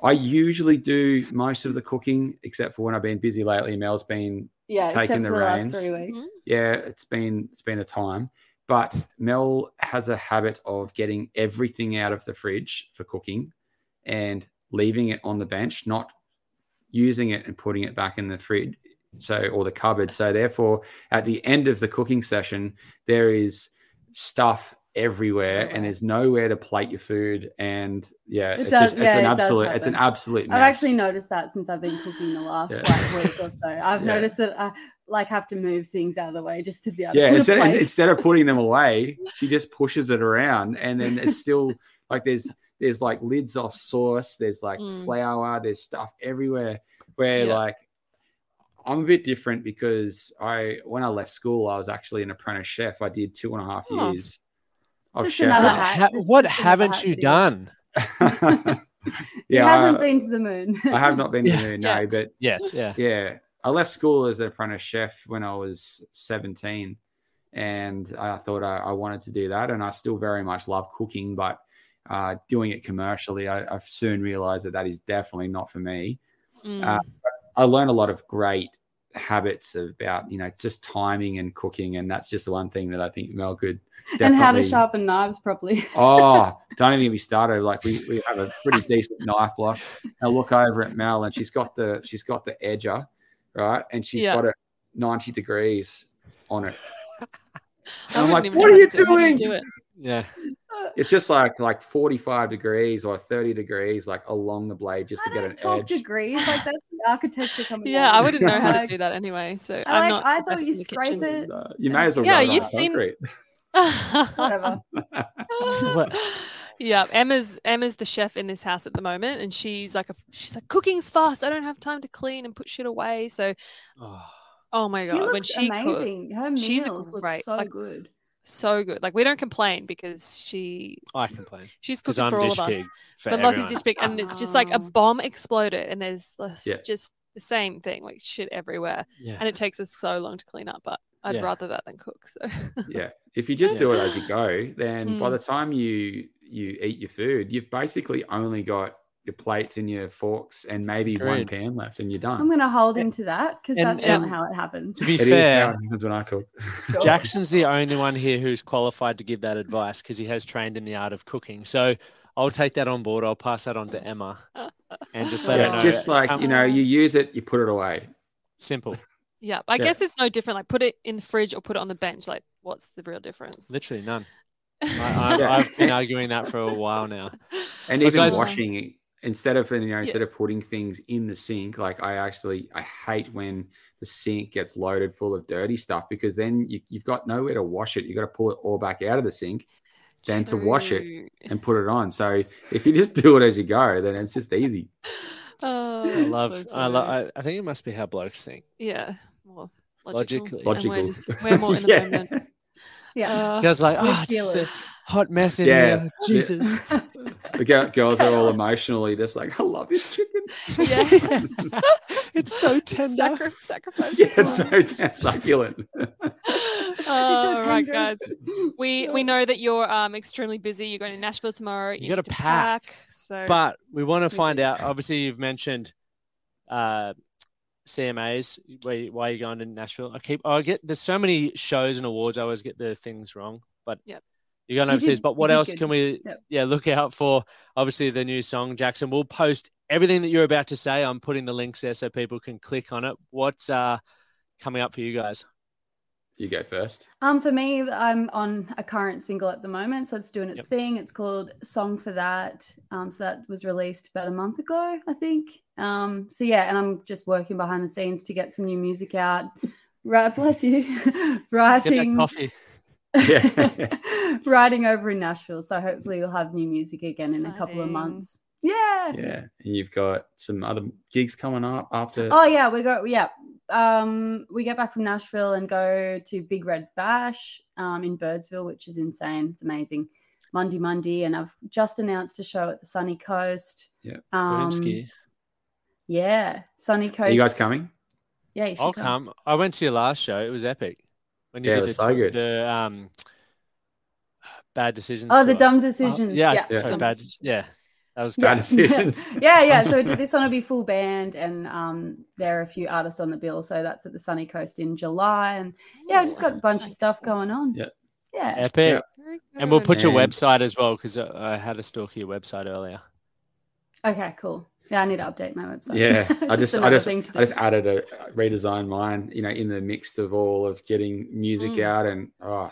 D: I usually do most of the cooking, except for when I've been busy lately. Mel's been
C: yeah,
D: taking the
C: the
D: reins.
C: last three weeks.
A: Mhm.
D: yeah, it's been it's been a time. But Mel has a habit of getting everything out of the fridge for cooking and leaving it on the bench, not using it and putting it back in the fridge so or the cupboard. So therefore at the end of the cooking session, there is stuff everywhere and there's nowhere to plate your food. And yeah,
C: It
D: it's
C: does-
D: just it's
C: yeah,
D: an absolute it's an absolute mess.
C: I've actually noticed that since I've been cooking the last
D: Yeah.
C: like week or so. I've
D: Yeah.
C: noticed that I like have to move things out of the way just to be able
D: yeah instead, instead of putting them away she just pushes it around and then it's still like there's there's like lids off sauce there's like
A: Mm.
D: flour there's stuff everywhere where like i'm a bit different because i when i left school i was actually an apprentice chef i did two and a half
A: Oh.
D: years of
C: Just
D: chef
C: another
B: What,
C: hat.
B: ha-
C: Just-
B: what
C: just
B: haven't
C: hat
B: you
C: video.
B: done
C: He
D: yeah
C: hasn't
D: I,
C: been to the moon.
D: I have not been to the moon no
A: Yet.
D: but
B: yet? Yeah.
D: yeah i left school as an apprentice chef when i was 17 and i thought I, I wanted to do that and i still very much love cooking but uh, doing it commercially I, i've soon realized that that is definitely not for me
A: Mm.
D: Uh, i learned a lot of great habits about you know just timing and cooking and that's just the one thing that i think mel could
C: and how to sharpen knives properly.
D: Oh, don't even get me started. Like we, we have a pretty decent knife block. I look over at Mel and she's got the she's got the edger, right? And she's
A: Yeah.
D: got it 90 degrees on it.
A: I
D: I'm like, "What are
A: how
D: you
A: to do it. How do you
D: doing?"
A: do it?
B: Yeah.
D: It's just like like 45 degrees or 30 degrees like along the blade just
C: I
D: to get
C: don't
D: an
C: talk
D: edge.
C: degrees like that's the architecture coming.
A: Yeah. I wouldn't know how to do that anyway. So
C: I
A: I'm
C: like-
A: not.
C: I thought you
A: in
C: scrape
A: kitchen.
C: it.
D: Uh, you may as well
A: Yeah,
D: run it on
A: you've seen-
D: concrete.
C: Whatever.
A: Yeah, Emma's Emma's the chef in this house at the moment, and she's like a she's like cooking's fast. I don't have time to clean and put shit away. So,
B: Oh,
A: oh my
C: She
A: god, when she cooks,
C: amazing. Her meals
A: she's
C: look so
A: like-
C: good.
A: So good. Like we don't complain because she
B: I complain
A: she's
B: because
A: cooking
B: I'm
A: for all
B: dish
A: of us.
B: pig for
A: But Lottie's
B: everyone.
A: dish big, and it's just like a
C: Oh.
A: bomb exploded, and there's this-
D: Yeah.
A: just the same thing, like shit everywhere,
B: Yeah.
A: and it takes us so long to clean up. But I'd
B: Yeah.
A: rather that than cook. So
D: yeah. If you just
B: Yeah.
D: do it as you go, then by
A: Mm.
D: the time you you eat your food, you've basically only got your plates and your forks and maybe one pan left and you're done.
C: I'm going to hold him to that because that's
B: and-
C: not how it happens.
B: To be
D: It is how
B: fair,
D: it happens when I cook.
C: Sure.
B: Jackson's the only one here who's qualified to give that advice because he has trained in the art of cooking. So I'll take that on board. I'll pass that on to Emma and just let her know.
D: just like
B: um,
D: you know, you use it, you put it away.
B: simple,
A: yeah, I
D: Yeah.
A: guess it's no different. Like put it in the fridge or put it on the bench. Like what's the real difference?
B: literally none. I, I've,
D: Yeah.
B: I've been arguing that for a while now.
D: And
B: Well,
D: even
B: guys-
D: washing instead of you know instead of putting things in the sink, like I actually I hate when the sink gets loaded full of dirty stuff because then you, you've got nowhere to wash it. you've got to pull it all back out of the sink, then to wash it and put it on. So if you just do it as you go, then it's just easy.
A: Oh,
B: I love.
A: so
B: I, lo- I I think it must be how blokes think.
A: Yeah. Well,
B: Logically.
A: logical. And
D: Logical.
A: we're, just, we're more in the
D: Yeah.
A: moment.
C: Yeah.
A: Uh,
B: Guys, like,
C: we
B: oh, it's
C: feel
B: just a hot mess in
D: Yeah.
B: here.
D: Yeah.
B: Jesus.
D: The girl, girls are all emotionally just like, I love this chicken.
A: yeah.
B: it's so tender.
A: Sacri- sacrifice.
D: yeah, it's so damn succulent.
A: All right,
C: tender.
A: guys. We we know that you're um extremely busy. You're going to Nashville tomorrow. You,
B: gotta
A: need to
B: pack.
A: So
B: But we want to find out. Obviously, you've mentioned uh, CMAs. Why, why are you going to Nashville? I keep. I get. There's so many shows and awards. I always get the things wrong. But
A: Yep.
B: You're going
C: You
B: overseas.
C: did-
B: but what else
C: good.
B: can we?
C: Yep.
B: Yeah, look out for. Obviously, the new song, Jackson. We'll post everything that you're about to say. I'm putting the links there so people can click on it. What's uh coming up for you guys?
D: You go first.
C: Um, for me, I'm on a current single at the moment, so it's doing its
B: Yep.
C: thing. It's called "Song for That." Um, so that was released about a month ago, I think. Um, so yeah, and I'm just working behind the scenes to get some new music out. Right, bless you.
B: Get that
C: Writing,
B: coffee.
D: Yeah.
C: riding over in Nashville. So hopefully we'll have new music again in a couple of months. Yeah.
D: Yeah. And you've got some other gigs coming up after.
C: Oh yeah, we go. Yeah, um, we get back from Nashville and go to Big Red Bash um, in Birdsville, which is insane. It's amazing. Monday, Monday, and I've just announced a show at the Sunny Coast.
D: Yeah,
C: Um,
B: Boomski.
C: yeah, Sunny Coast.
D: Are you guys coming?
C: Yeah, you should
B: I'll
C: come.
B: come. I went to your last show. It was epic. When you
D: Yeah,
B: did the,
D: so
B: t- the um bad decisions.
C: Oh, the
B: tour.
C: dumb decisions.
B: yeah,
C: yeah,
D: Yeah.
B: sorry,
C: dumb
B: bad.
C: Decisions.
B: Yeah, that was
C: Yeah.
D: Bad decisions.
C: yeah, yeah. So to this one will be full band, and um, there are a few artists on the bill. So that's at the Sunny Coast in July, and yeah, I just got a bunch of stuff going on.
D: Yeah.
C: yeah.
B: epic.
D: Yeah.
B: And we'll
A: good.
B: put your website as well because I I had a stalk your website earlier.
C: Okay, cool. Yeah, I need to update my website.
D: Yeah, I just, I just,
C: thing to do.
D: I just added a redesigned mine. You know, in the mix of all of getting music
A: Mm.
D: out and oh,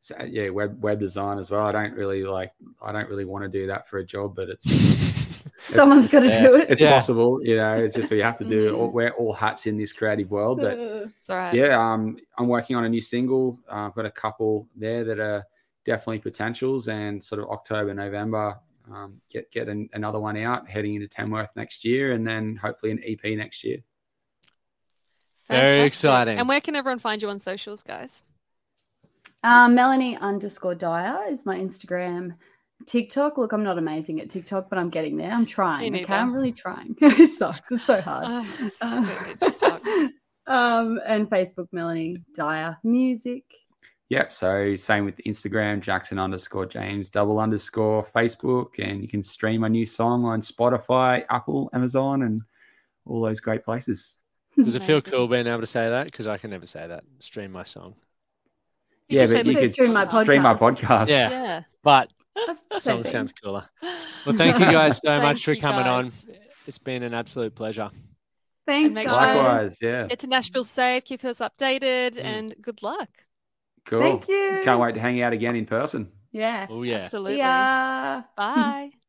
D: so, yeah, web web design as well. I don't really like. I don't really want to do that for a job, but it's
C: Someone's got to do it.
D: it's
B: Yeah.
D: possible. You know, it's just we have to do.
A: Mm.
D: All, wear all hats in this creative world, but
A: It's all right.
D: yeah, um, I'm working on a new single. Uh, I've got a couple there that are definitely potentials, and sort of October, November, um, get get an, another one out, heading into Tamworth next year, and then hopefully an EP next year.
B: Very exciting.
A: And where can everyone find you on socials, guys?
C: Um, Melanie underscore Dyer is my Instagram. TikTok. Look, I'm not amazing at TikTok, but I'm getting there. I'm trying. Okay, I'm
A: neither.
C: really trying. it sucks. It's so hard. Uh,
A: I don't do TikTok.
C: um, and Facebook, Melanie Dyer Music.
D: Yep. So same with Instagram, Jackson underscore James double underscore Facebook, and you can stream my new song on Spotify, Apple, Amazon, and all those great places.
B: Does it feel cool being able to say that? Because I can never say that. Stream my song.
A: You
D: yeah, but you could
C: stream my
D: stream my
C: podcast.
D: podcast.
B: Yeah,
A: Yeah.
B: but
C: That's the
B: the
C: same
B: song sounds cooler. Well, thank you guys so much for coming
A: guys.
B: on. It's been an absolute pleasure.
C: Thanks,
A: make
C: guys.
A: sure-
D: Likewise. Yeah.
A: Get to Nashville safe. Keep us updated,
B: Mm.
A: and good luck.
D: Cool.
C: Thank you.
D: Can't wait to hang out again in person.
C: Yeah.
B: Oh yeah.
A: Absolutely.
C: Yeah.
A: Bye.